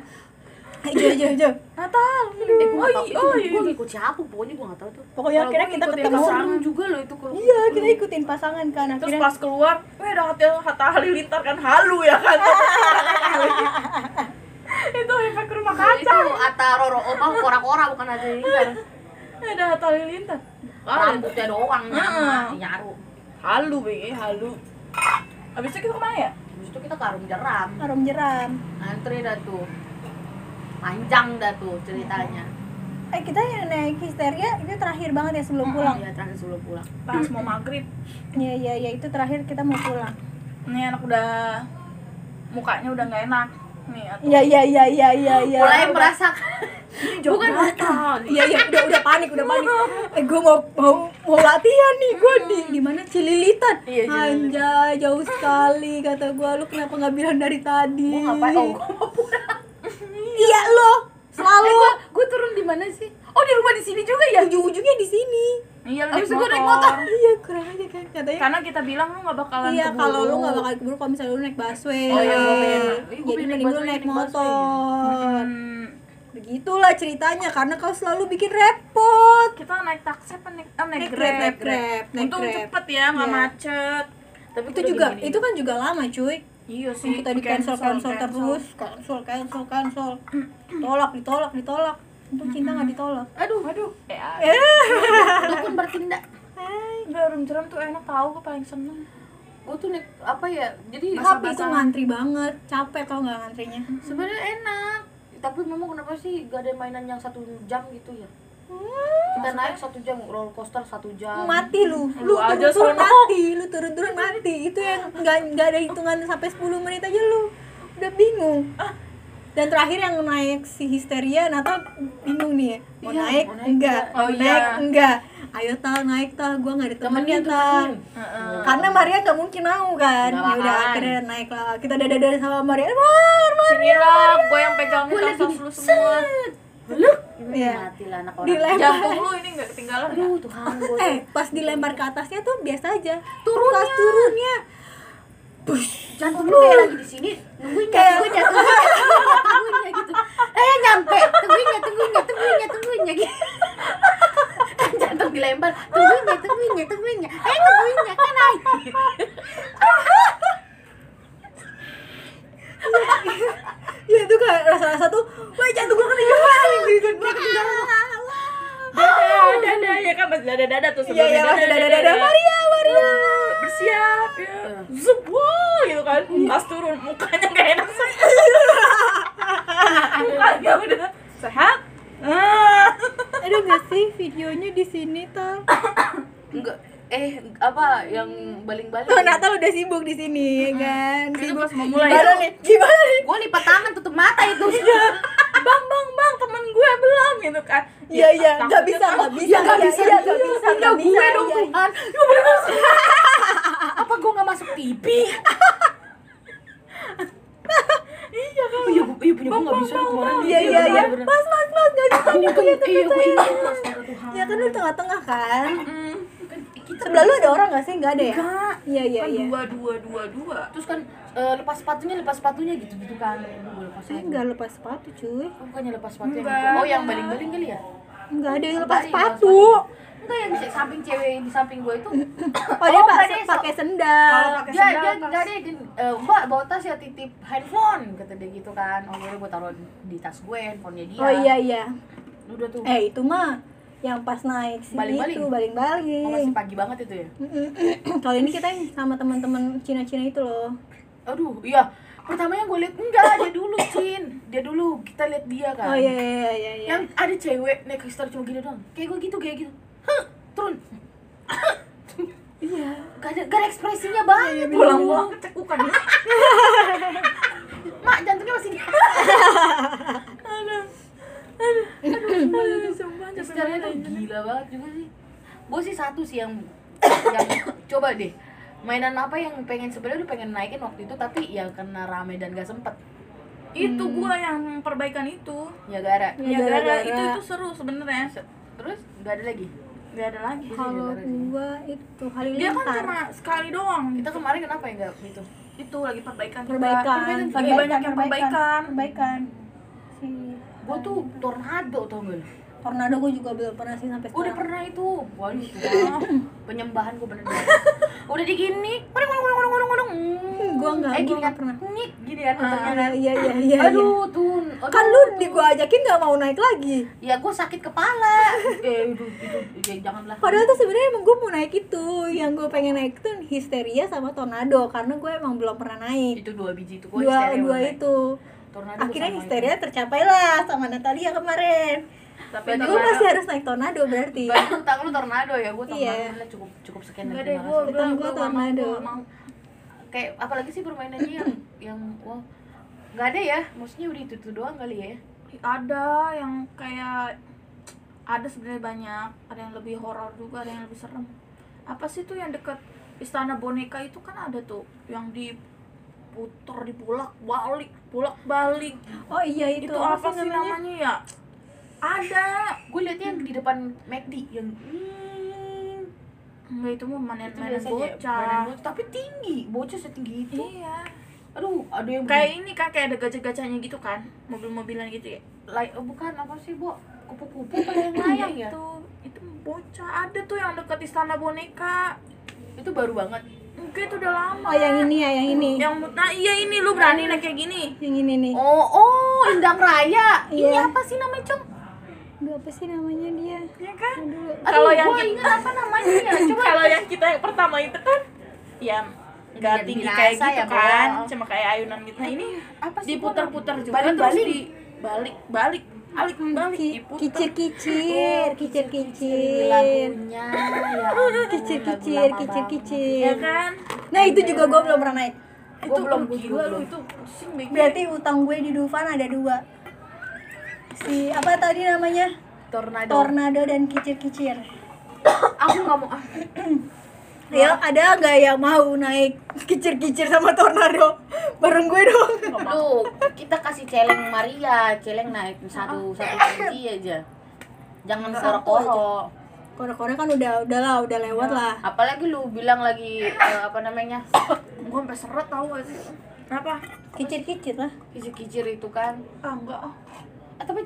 ayo ayo ayo Natal. eh gua nggak tahu Oh, itu iya, gua iya. ngikut siapa pokoknya gua nggak tahu tuh pokoknya Kalau akhirnya gua kita ketemu pasangan. juga loh itu kalau iya kita ikutin pasangan kan Terus akhirnya pas keluar, weh ada hati Hatta Halilintar kan halu ya kan. itu efek rumah kaca. itu Ata Roro Oma kora-kora bukan ada lintar Ada Hatta Halilintar. Rambutnya doang Ah. nyaru. Halu BG, halu. Habis itu kita ke mana ya? Habis itu kita ke Arum Jeram. Harum jeram. Antri dah tuh. Panjang dah tuh ceritanya. Eh kita yang naik histeria itu terakhir banget ya sebelum pulang? ya terakhir sebelum pulang. Pas mau maghrib. iya iya iya itu terakhir kita mau pulang. Nih anak udah mukanya udah nggak enak. Nih atau iya iya iya iya iya iya. Mulai merasakan bukan iya iya udah udah panik udah panik. Eh gue mau mau mau latihan nih gue di di mana? Cililitan. Iya, Cililitan. anjay jauh sekali kata gue lu kenapa nggak bilang dari tadi? Gua ngapain? Oh mau pulang. Iya lo. Selalu. Gua gua turun di mana sih? Oh di rumah di sini juga ya? Ujung ujungnya di sini. Iya, lu naik gua naik motor. iya kurang aja kan katanya. Karena kita bilang lu nggak bakalan iya keburu. kalau lu nggak bakal keburu kalau misalnya lu naik busway. Oh iya, gua pengen. Jadi mending lu naik motor. Hmm, begitulah ceritanya karena kau selalu bikin repot kita naik taksi apa naik, ah, naik, Naik grab, Grab, naik Grab, naik Untung Grab. cepet ya, nggak Iya. macet. Tapi itu juga gini-gini. itu kan juga lama cuy iya sih. yang kita di cancel cancel terus cancel cancel cancel tolak ditolak ditolak untuk cinta nggak ditolak aduh Waduh, ya. dukun bertindak Enggak, rum jeram tuh enak tahu gue paling seneng. gua tuh naik apa ya jadi tapi itu ngantri banget capek kalau nggak ngantrinya sebenarnya enak tapi memang kenapa sih gak ada mainan yang satu jam gitu ya? Kita naik satu jam roller coaster satu jam. Mati lu. Lu Lu aja turun turun mati lu turun turun mati. Itu yang nggak nggak ada hitungan sampai 10 menit aja lu. Udah bingung. Dan terakhir yang naik si histeria Natal bingung nih mau Iya, naik mau naik enggak enggak. mau Oh, naik iya. enggak ayo tal naik tal. Gue nggak ditemenin Temenin tuh, tal karena Maria nggak mungkin mau kan? Ya udah akhirnya naik lah kita dada sama Maria. Mar Mar Sini lah, gue yang pegangin Gue tas lu semua. Lu, Iya. mati lah anak orang. Dilempar. Jantung lu ini nggak ketinggalan? Aduh Tuhan gue. eh pas dilempar ke atasnya tuh biasa aja. Turunnya. pas turunnya. Jantung lu kayak lagi di sini. Nungguin ya Kayak- ya tungguin ya ya gitu? Eh nyampe. Tungguin ya tungguin ya tungguin ya tungguin ya gitu jantung dilempar tungguin ya tungguin ya tungguin ya. Eh tungguin ya kan naik. Ya itu kayak rasa-rasa tuh wah jantung gue kena gimana gitu kan Dadah, dadah, ya kan masih dada dada tuh iya iya masih dada dada. Maria Maria bersiap ya. Zup gitu kan. Pas turun mukanya gak enak. Sih mukanya udah sehat ada nggak sih videonya di sini tal enggak eh apa yang baling-baling Oh, Natal udah sibuk di sini, ya kan? Sibuk. pas mau mulai. Gimana nih? Gimana nih? gue lipat tangan tutup mata itu bang bang bang temen gue belum gitu kan Iya, iya, nggak bisa, nggak bisa, ya nggak iya, bisa iya, nggak bisa, ya nggak gue dong iya. Tuhan apa gue nggak masuk TV iya kan iya gue iya punya gue nggak bisa kemarin Iya, iya, iya. Mas, mas, mas, nggak bisa. iya gue iya gue ingat astaga Tuhan Ya kan lu tengah-tengah kan? Sebelah lu ada orang nggak sih? Nggak ada ya? enggak Iya, iya, kan iya. dua dua dua dua terus kan eh, lepas sepatunya lepas sepatunya gitu gitu kan gue lepas Saya sepatu. nggak lepas sepatu, cuy. Oh, bukannya lepas sepatu yang Enggak. gitu. oh yang baling-baling kali ya Nggak ada yang Enggak, lepas sepatu. Enggak yang di samping cewek di samping gue itu Oh, dia Oh, pakai sendal. pakai dia sendal, dia enggak dia, eh, mbak bawa tas ya titip handphone kata dia gitu kan oh boleh gue taruh di tas gue handphonenya dia Oh iya, iya. udah tuh Eh, itu mah yang pas naik sini Baling-baling? itu oh, masih baling-baling. pagi banget itu ya Kalau ini kita yang sama teman-teman Cina-Cina itu loh. aduh iya pertamanya gue liat enggak dia dulu Cin dia dulu kita lihat dia kan Oh iya iya iya iya. yang ada cewek naik kristal cuma gini doang kayak gue gitu kayak gitu turun. Iya. gak ada, gak ada ekspresinya banget pulang pulang kecekukan. Mak jantungnya masih di sumpah Sejarahnya tuh gila banget juga sih. Gue sih satu sih yang yang coba deh. Mainan apa yang pengen sebenarnya udah pengen naikin waktu itu tapi ya karena rame dan gak sempet. Itu gua yang perbaikan itu. Ya gara Ya, ya gara itu itu seru sebenarnya. Terus gak ada lagi nggak ada lagi Kalau gua itu dia kan halilintar. cuma sekali doang kita kemarin kenapa ya gak gitu itu lagi perbaikan juga. perbaikan. lagi banyak yang perbaikan Perbaikan. Si gue tuh tornado tau gak lu tornado gua juga belum pernah sih sampai udah sekarang. pernah itu waduh penyembahan gue bener udah digini kodong kodong kodong kodong kodong Gua nggak, eh gua gini kan pernah. nyik gini kan Ah, iya iya iya iya. aduh tuh aduh, Kan lu di gua ajakin nggak mau naik lagi. ya gue sakit kepala eh itu itu janganlah Padahal tuh sebenarnya emang gue mau naik itu, yang gue pengen naik tuh histeria sama tornado karena gue emang belum pernah naik. itu dua biji itu gue Dua dua itu. tornado Akhirnya histeria tercapai lah sama Natalia kemarin. Tapi Gue tornado- masih harus naik tornado berarti. tentang lu tornado ya gue Iya. tornado cukup cukup sekian dan deh, gua nggak mau, tornado. gua mau. kayak apalagi sih permainannya yang yang wah nggak ada ya maksudnya udah itu, itu doang kali ya ada yang kayak ada sebenarnya banyak ada yang lebih horor juga ada yang lebih serem apa sih tuh yang dekat istana boneka itu kan ada tuh yang diputer dipulak balik pulak balik Oh iya itu, itu, apa sih namanya? ya ada. Gue liatnya yang di depan McD yang hmm, enggak itu mah mainan itu mainan biasanya bocah. mainan bocah, tapi tinggi. Bocah setinggi itu. Iya. Aduh ada yang kayak ini kan kayak ada gajah-gajahnya gitu kan mobil-mobilan gitu ya. Lay- oh, bukan apa sih bo? Kupu-kupu yang layang ya? itu. Itu bocah. Ada tuh yang dekat istana boneka. Itu baru banget. Enggak itu udah lama. Oh yang ini ya, yang ini. yang nah iya ini lu berani naik kayak gini. Yang ini nih. oh oh Indang Raya ini Iya. apa sih namanya cong Aduh, apa sih namanya dia? ya kan Aduh. Kalau yang gua kita- ingat apa namanya ya coba kalau yang kita yang pertama itu kan ya nggak Biar tinggi kayak gitu ya, kan Bo. cuma kayak ayunan gitu nah ini apa sih diputar-putar juga Baling-baling. terus di balik balik balik balik Ki- diputar Kicir-kicir, kicir-kicir. lagunya ya ampun, Kicir-kicir, lagu lama kicir-kicir. ya kan Nah itu juga gue belum pernah naik. Gua belum, gila juga lu itu. Berarti utang gue di Dufan ada dua. Si apa tadi namanya? Tornado. Tornado dan kicir-kicir. Aku nggak mau. ah. Ya, ada nggak yang mau naik kicir-kicir sama tornado bareng gue dong? Lu, kita kasih celeng Maria, celeng naik satu satu kunci aja. Jangan koro-koro. Kore-kore kan udah udah lah, udah lewat lah. Apalagi lu bilang lagi eh, apa namanya? Gua sampai seret tau gak sih? Kenapa? Kicir-kicir lah. Kicir-kicir itu kan. Ah enggak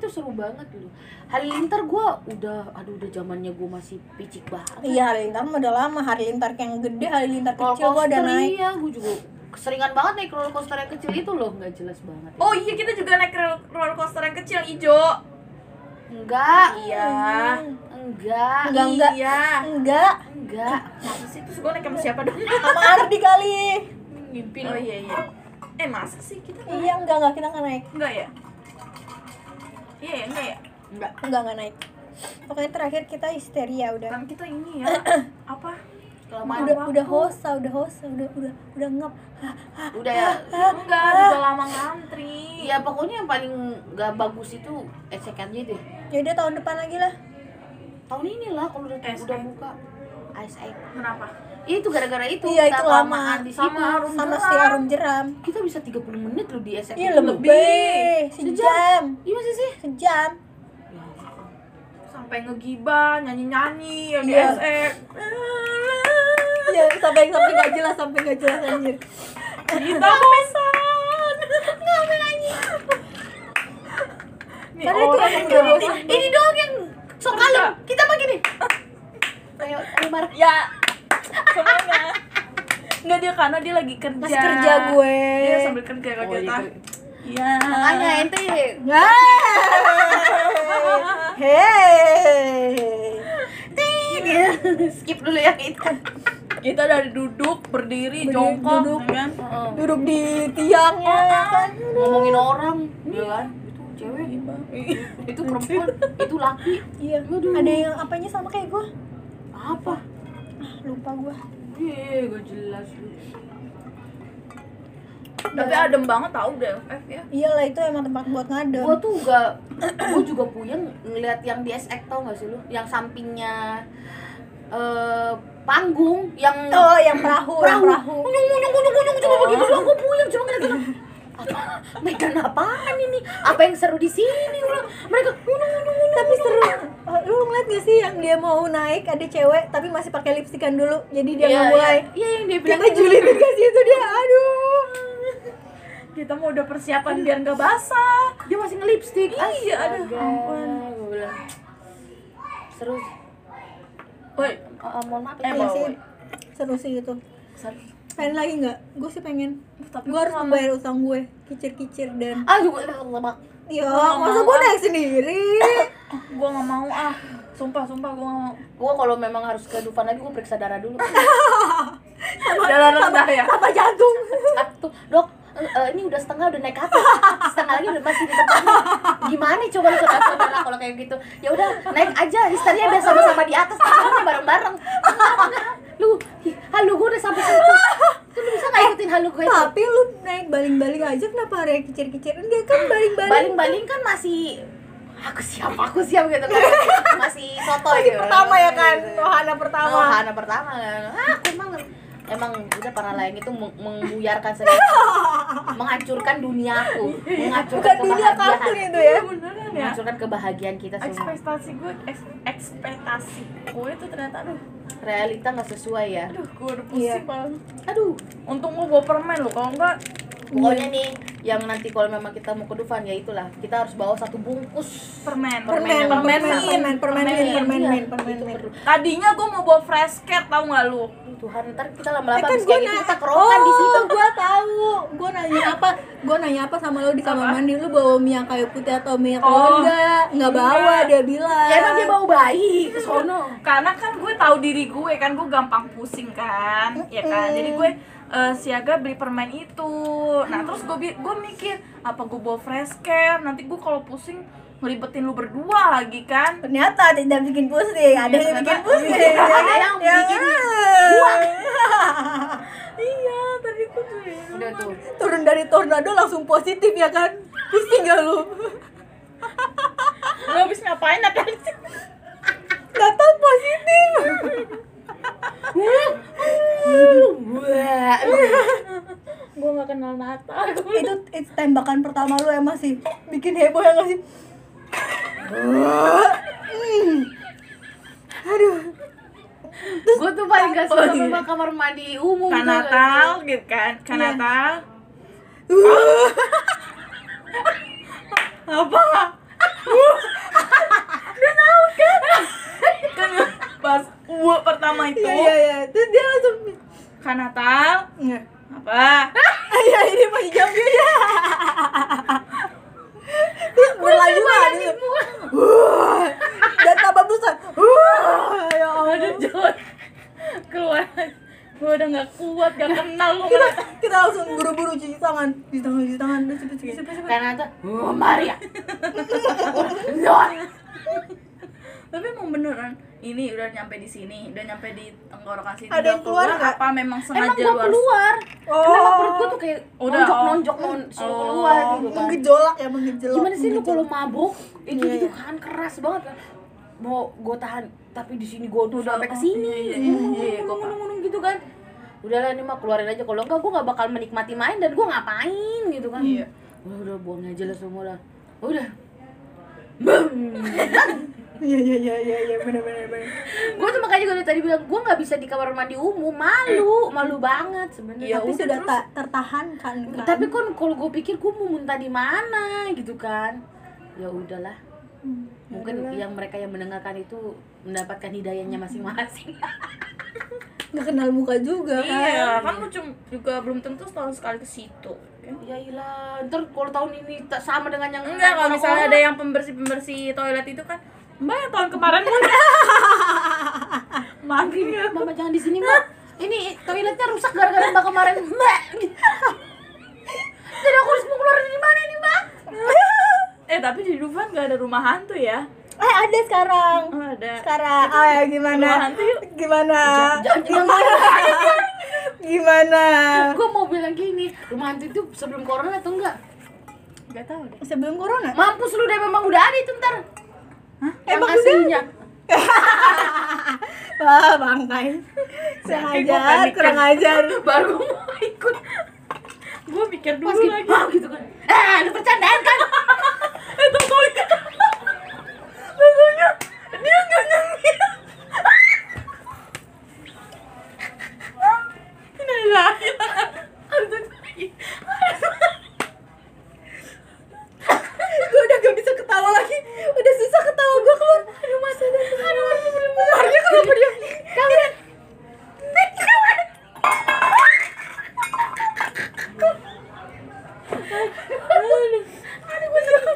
itu seru banget dulu. Halilintar gua udah aduh udah zamannya gua masih picik banget. Iya, halilintar mah udah lama. Halilintar yang gede, halilintar Roller kecil gua udah naik. iya, gua juga keseringan banget naik roller coaster yang kecil itu loh, nggak jelas banget. Oh iya kita juga naik roller- coaster yang kecil hijau. Enggak, Iya. enggak, Enggak, enggak. Iya. Enggak, enggak. Masa sih terus gua naik sama siapa dong? sama Ardi kali. Ngimpi Oh iya iya. Eh masa sih kita nggak Iya, enggak enggak kita enggak naik. Enggak ya? Iya ya, enggak ya? Enggak. Enggak enggak naik. Pokoknya terakhir kita histeria udah. Kan kita ini ya. apa? Kelamaan Udah waktu. udah hosa, udah hosa, udah udah udah ngap. udah ya. Enggak, juga lama ngantri. Ya pokoknya yang paling nggak bagus itu esekannya deh. Ya udah tahun depan lagi lah. Tahun ini lah kalau udah udah buka. ASX. Kenapa? Ya, itu gara-gara itu Iya, kita itu lama. di situ. Sama Arum Sama jeram. si Arum Jeram. Kita bisa 30 menit loh di SX. Iya itu. lebih, sejam, Iya masih sih. sejam. Ya, Sampai ngegibah, nyanyi-nyanyi yang di Iya. SX. Ya sampai sampai nggak jelas, sampai nggak jelas anjir. Kita bosan. Ngapain nyanyi? Nih Padahal itu orang emang nggak nggak bosan. Ini doang yang sok kalem. Kita mah gini. Ayo, ayo marah. Ya, semuanya. Enggak dia karena dia lagi kerja. Masih kerja gue. Dia sambil kerja kalau Oh, kita. iya. Iya. Makanya ente Hei. skip dulu ya itu. Kita dari duduk, berdiri, Berdiri, jongkok, duduk. ya kan? Heeh. Duduk di tiangnya ya kan. Ngomongin orang, ya kan? Itu cewek, itu perempuan, itu laki. Iya. Aduh. Ada yang apanya sama kayak gue? Apa? Ah, lupa gue. Eh, gak jelas lu. Tapi adem banget tau DFF ya. Iyalah itu emang tempat buat ngadem. Gua tuh gak, gua juga puyeng ngeliat yang di SX tau gak sih lu? Yang sampingnya eh panggung yang Oh, yang perahu, yang perahu, perahu. kunyung kunyung kunyung kunyung cuma begitu doang gua puyeng cuma ngeliat itu. Apa Megan apaan ini apa yang seru di sini Gua bilang, mereka kunyung kunyung kunyung Tapi seru. Oh, Lu ngeliat gak sih yang dia mau naik ada cewek tapi masih pakai lipstikan dulu. Jadi dia Iya, nggak mulai. iya, iya yang dia bilang Kita julitin ke situ dia. Aduh. Kita mau udah persiapan biar nggak basah. dia masih ngelipstick Iya, aduh, Astaga, ampun. seru Woi, Eh, mohon maaf Eh, ya. Iya sih. Seru sih itu. seru. Pengen lagi nggak? Gue sih pengen. Tapi Gue harus membayar utang gue. Kicir-kicir dan. ah juga lemak Ya, masa gue naik sendiri? gua nggak mau ah. Sumpah, sumpah gua nggak mau. gua kalau memang harus ke Dufan lagi gua periksa darah dulu Darah rendah ya. Apa jantung? satu dok eh, eh, ini udah setengah udah naik ke atas setengah lagi udah masih di depan gimana coba lu saudara-saudara kalau kayak gitu ya udah naik aja histeria biar sama-sama di atas tapi bareng-bareng lu halu gue udah sampai situ tuh lu bisa nggak ikutin halu gue Tapi lu naik baling-baling aja kenapa ada yang kicir-kicir? Enggak kan baling-baling. baling-baling kan masih aku siap aku siap gitu kan masih soto Masih gitu pertama ya kan? Wahana pertama. Oh, Hana pertama kan. Ah, aku emang emang udah para lain itu meng- membuyarkan sendiri menghancurkan duniaku menghancurkan Bukan dunia kebahagiaan kartun itu ya. Beneran ya. menghancurkan kebahagiaan kita semua Ekspektasi gue, eks- ekspektasi gue tuh ternyata aduh, realita nggak sesuai ya aduh gue udah Iya. pusing banget. aduh Untung gue bawa permen loh, kalau enggak pokoknya nih yang nanti kalau memang kita mau ke Dufan ya itulah kita harus bawa satu bungkus permen. Permen, Permen, permen, permen, permen, permen, permen. Iya. Tadinya gue mau bawa fresh cat tau gak lu? Tuhan ntar kita Eh, lama-lama kan habis gue kayak gitu nanya, kita kerokan di situ oh, gue tahu. Gue nanya apa? Gue nanya apa sama lo di kamar mandi? Lu bawa minyak kayu putih atau minyak Oh. telur enggak? Enggak bawa, Enggak. dia bilang. ya emang dia bawa bayi ke sono Karena kan gue tahu diri gue kan gue gampang pusing kan, ya kan. Jadi gue eh, siaga beli permen itu. Nah terus gue gue mikir apa gue bawa fresh care nanti gue kalau pusing ngeribetin lu berdua lagi kan? Ternyata tidak bikin pusing. Ada yang bikin pusing. Iya, ada yang bikin buah iya tadi tuh tuh ya. udah tuh. Turun dari tornado langsung positif ya kan? Pusing gak lu. Lu habis ngapain apa sih datang positif Wah. gue gak kenal Natal itu, itu tembakan pertama lu emang sih. Bikin heboh ya nggak sih? Hmm. aduh. Gue tuh paling gak suka sama kamar mandi umum kan Natal gitu kan. Kan Iya. Natal apa? Udah tahu kan? Kan pas gua pertama itu iya iya iya terus dia langsung kan Natal Nggak. apa Iya ini masih jam dia. Terus berlanjut gitu. Wah, dan tambah besar. Ya aduh Allah. John keluar gua udah nggak kuat gak kenal lu Kita kita langsung buru-buru cuci tangan, cuci tangan, cuci tangan, cepet cepet cepet cepet. Karena tuh, oh Maria. Zon. tapi emang beneran ini udah nyampe di sini udah nyampe di tenggorokan sini Ada udah yang keluar nggak? apa memang Emang sengaja gua lu harus keluar. Oh. Memang perut gua tuh kayak Udah, nonjok oh. nonjok non suruh Oh. keluar gitu kan. Menggejolak ya, menggejolak. Gimana sih lu kalau mabuk itu Iya, gitu iya. kan keras banget. Mau gua tahan tapi di sini gua tuh Udah, sampai ke oh, sini. iya, iya, iya, gua gitu kan. Udahlah ini mah keluarin aja kalau enggak gua nggak bakal menikmati main dan gua ngapain gitu kan. Iya. Udah udah buang aja lah semua lah. Udah. Bum. Iya iya iya iya iya benar benar benar. gue tuh makanya gue tadi bilang gue nggak bisa di kamar mandi umum malu malu banget sebenarnya Iya, Tapi udah, sudah terus? tak tertahankan kan. tapi kan kalau gue pikir gue mau muntah di mana gitu kan ya udahlah Hmm, mungkin yaudahlah. yang mereka yang mendengarkan itu mendapatkan hidayahnya masing-masing nggak kenal muka juga kan. Iya, kan lu cum- juga belum tentu setahun sekali ke situ. kan? ya ilah ntar kalau tahun ini tak sama dengan yang Enggak, kalau misalnya ada yang pembersih-pembersih toilet itu kan Mbak yang tahun kemarin mana? Ya. mama jangan di sini mbak ini toiletnya rusak gara-gara mbak kemarin mbak jadi aku harus mau keluar dari mana nih mbak Eh, tapi di Dufan gak ada rumah hantu ya? Eh ada sekarang. Oh, ada. Sekarang, ah ya gimana? Rumah hantu yuk. Gimana? Jangan- jangan- Gimana? Gimana? gue mau bilang gini rumah hantu itu sebelum corona atau enggak Gak tahu deh. Sebelum corona? mampus lu deh memang udah ada itu ntar yang Emang aslinya Wah, bangkai. Kurang ajar, kurang ajar. baru mau ikut Gue mikir dulu pas gitu, lagi. "Hah?" gitu kan eh lu bercandaan kan Eh, tentunya. Tentunya. Dia gak nyengir. Ini lagi. gue udah gak bisa ketawa lagi. Udah susah ketawa gue keluar. Aduh, masa dan aduh, aduh, aduh. Maria kenapa dia? Kawan.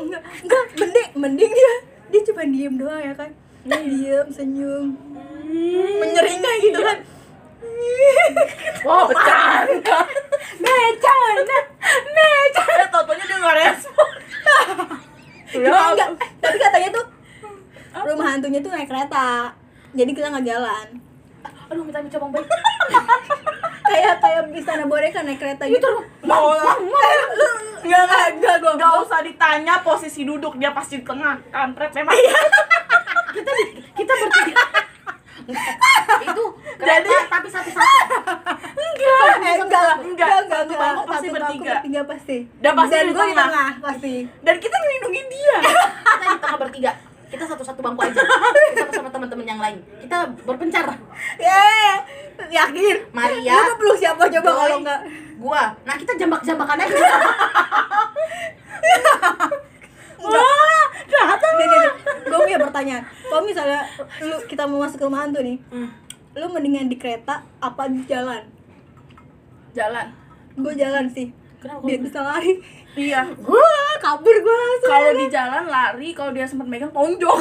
Enggak, enggak, mending, mending dia dia cuma diem doang ya kan dia diem senyum menyeringai gitu kan Wah, bercanda. Neca, nah, neca. Eh, tentunya dia gak respon. Enggak, enggak. Tapi katanya tuh rumah hantunya tuh naik kereta. Jadi kita nggak jalan. aduh minta minta bang baik Kayak kayak istana boneka naik kereta gitu. Mau lah. Enggak, enggak, enggak gua. Gak usah ditanya posisi duduk dia pasti di tengah kampret memang kita di- kita bertiga itu kereta tapi satu-satu Enggak, eh, enggak, Enggak, enggak, enggak, satu bangku pasti Satu bangku bertiga. bertiga pasti. Dan pasti Dan di gua di tengah. tengah pasti. dan kita ngelindungin dia kita di tengah bertiga kita satu-satu bangku aja kita bersama teman-teman yang lain kita berpencar Ya, yakin. Maria, Lu peluk siapa coba Boy, kalau enggak? gua nah kita jambak-jambakan aja Wah, datang. Nih, nih, nih. Gue punya pertanyaan. Kalau misalnya lu kita mau masuk ke rumah hantu nih, lu mendingan di kereta apa di jalan? jalan Gue jalan sih. Kenapa Biar bisa lari. iya Wah, kabur gue langsung. kalau di jalan lari kalau dia sempat megang tonjok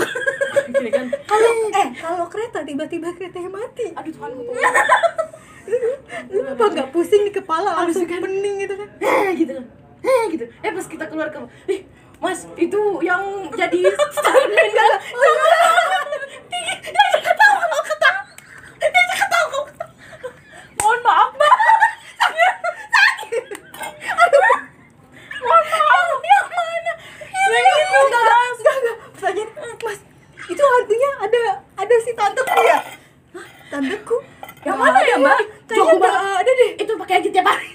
gini kan Kalau eh kalau kereta tiba-tiba keretanya mati. aduh Tuhan gue Lu apa nggak pusing di kepala langsung pening gitu kan? eh gitu kan eh gitu eh pas kita keluar ke ih Mas, itu yang jadi stuntman kan? Tinggi, dia ketawa, kau ketawa. Dia ketawa, kau ketawa. Mohon maaf, Mbak. Sakit. Sakit. Aduh. Mohon maaf. Yang mana? Ini enggak enggak enggak enggak Pas lagi, mas itu hantunya ada ada si tanteku ya Hah, tanteku Yang mana ya, Mbak? kayaknya Jauh nggak banget. ada deh Itu pakai aja tiap hari.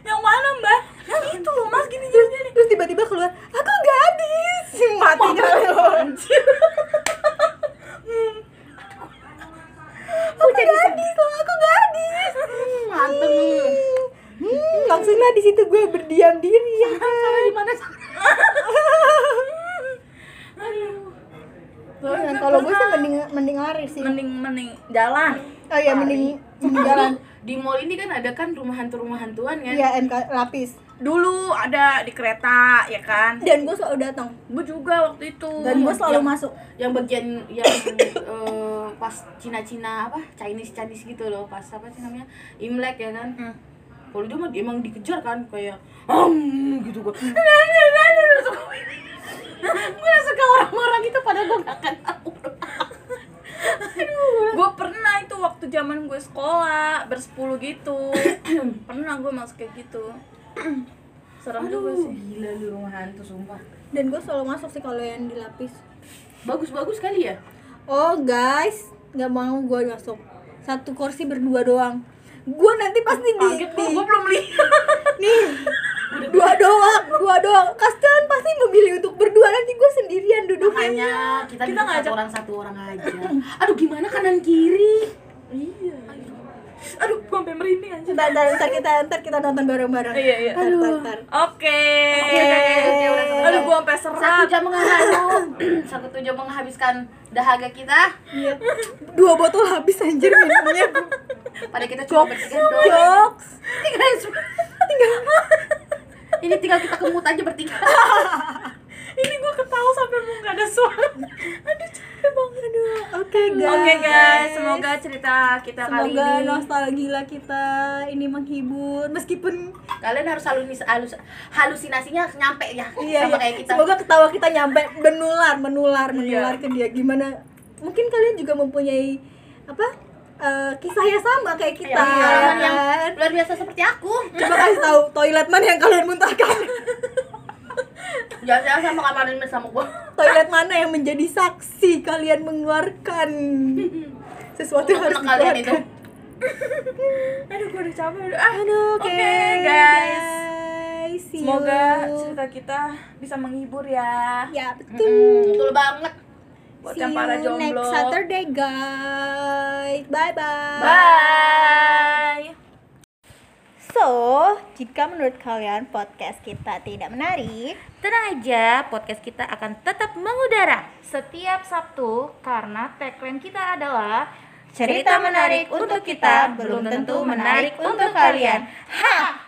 Yang mana, Mbak? Yang itu loh, Mas, gini gini. gini. terus tiba-tiba keluar aku gadis mati Anjir. aku gadis loh aku gadis Manteng lu. hmm, langsung lah di situ gue berdiam diri ya Sarah di mana? Sarah? Oh, yang kalau gue sih mending mending lari sih Mending mending jalan. oh iya mending mending jalan Di mall ini kan ada kan rumah hantuan kan? iya MK lapis Dulu ada di kereta, ya kan? dan gue selalu datang Gue juga waktu itu. dan gue selalu yang- masuk yang bagian yang eh, pas Cina-Cina apa Chinese Chinese gitu loh pas apa sih namanya Imlek ya kan Hmm. kalau dia mah emang dikejar kan kayak hmm gitu gua gue suka orang-orang itu padahal gue gak kenal gue pernah itu waktu zaman gue sekolah bersepuluh gitu. Pernah gue masuk kayak gitu. Serem juga aduh sih. Gila lu rumah hantu sumpah. Dan gue selalu masuk sih kalau yang di lapis. Bagus-bagus kali ya? Oh guys. Nggak mau gue masuk. Satu kursi berdua doang. Gue nanti pasti di, gue belum lihat. Nih. Dua doang dua doang. Kasian pasti memilih untuk berdua. Nanti gue sendirian duduknya. Makanya kita, Kita ngajak- satu orang satu orang aja. Aduh gimana kanan kiri aduh gue sampai merinding aja ntar, ntar, ntar kita ntar kita nonton bareng-bareng. Iya, iya. Ntar, ntar, ntar. oke. Oke, oke, oke, udah selesai. aduh gue sampai satu serat jam menghalu satu jam menghabiskan dahaga kita. Iya. dua botol habis anjir minumnya. Pada kita cuma bertiga doang. jokes. Tinggal ini tinggal kita kemut aja bertiga ini gue ketawa sampai mau gak ada suara. Aduh capek banget. Aduh. Oke guys Oke guys, semoga cerita kita kali semoga ini nostalgia kita ini menghibur. Meskipun kalian harus halus, halus halusinasinya nyampe ya. Iya, sama iya. kayak kita. Semoga ketawa kita nyampe. Menular menular Iya. menular ke dia. Gimana? Mungkin kalian juga mempunyai apa eh, kisah yang sama kayak kita Iya, pengalaman yang kan? luar biasa seperti aku. Coba kasih tahu toilet mana yang kalian muntahkan jangan sama kamarin sama gua toilet mana yang menjadi saksi kalian mengeluarkan sesuatu yang harus kalian itu aduh gue udah capek udah ah Aduh, oke Oke, guys. guys. See semoga you. cerita kita bisa menghibur ya ya Mm, betul. betul banget buat See yang para jomblo next Saturday guys. Bye bye. bye So, jika menurut kalian podcast kita tidak menarik, Tenang aja, podcast kita akan tetap mengudara. setiap Sabtu karena tagline kita adalah Cerita menarik untuk kita belum tentu menarik untuk kalian. Ha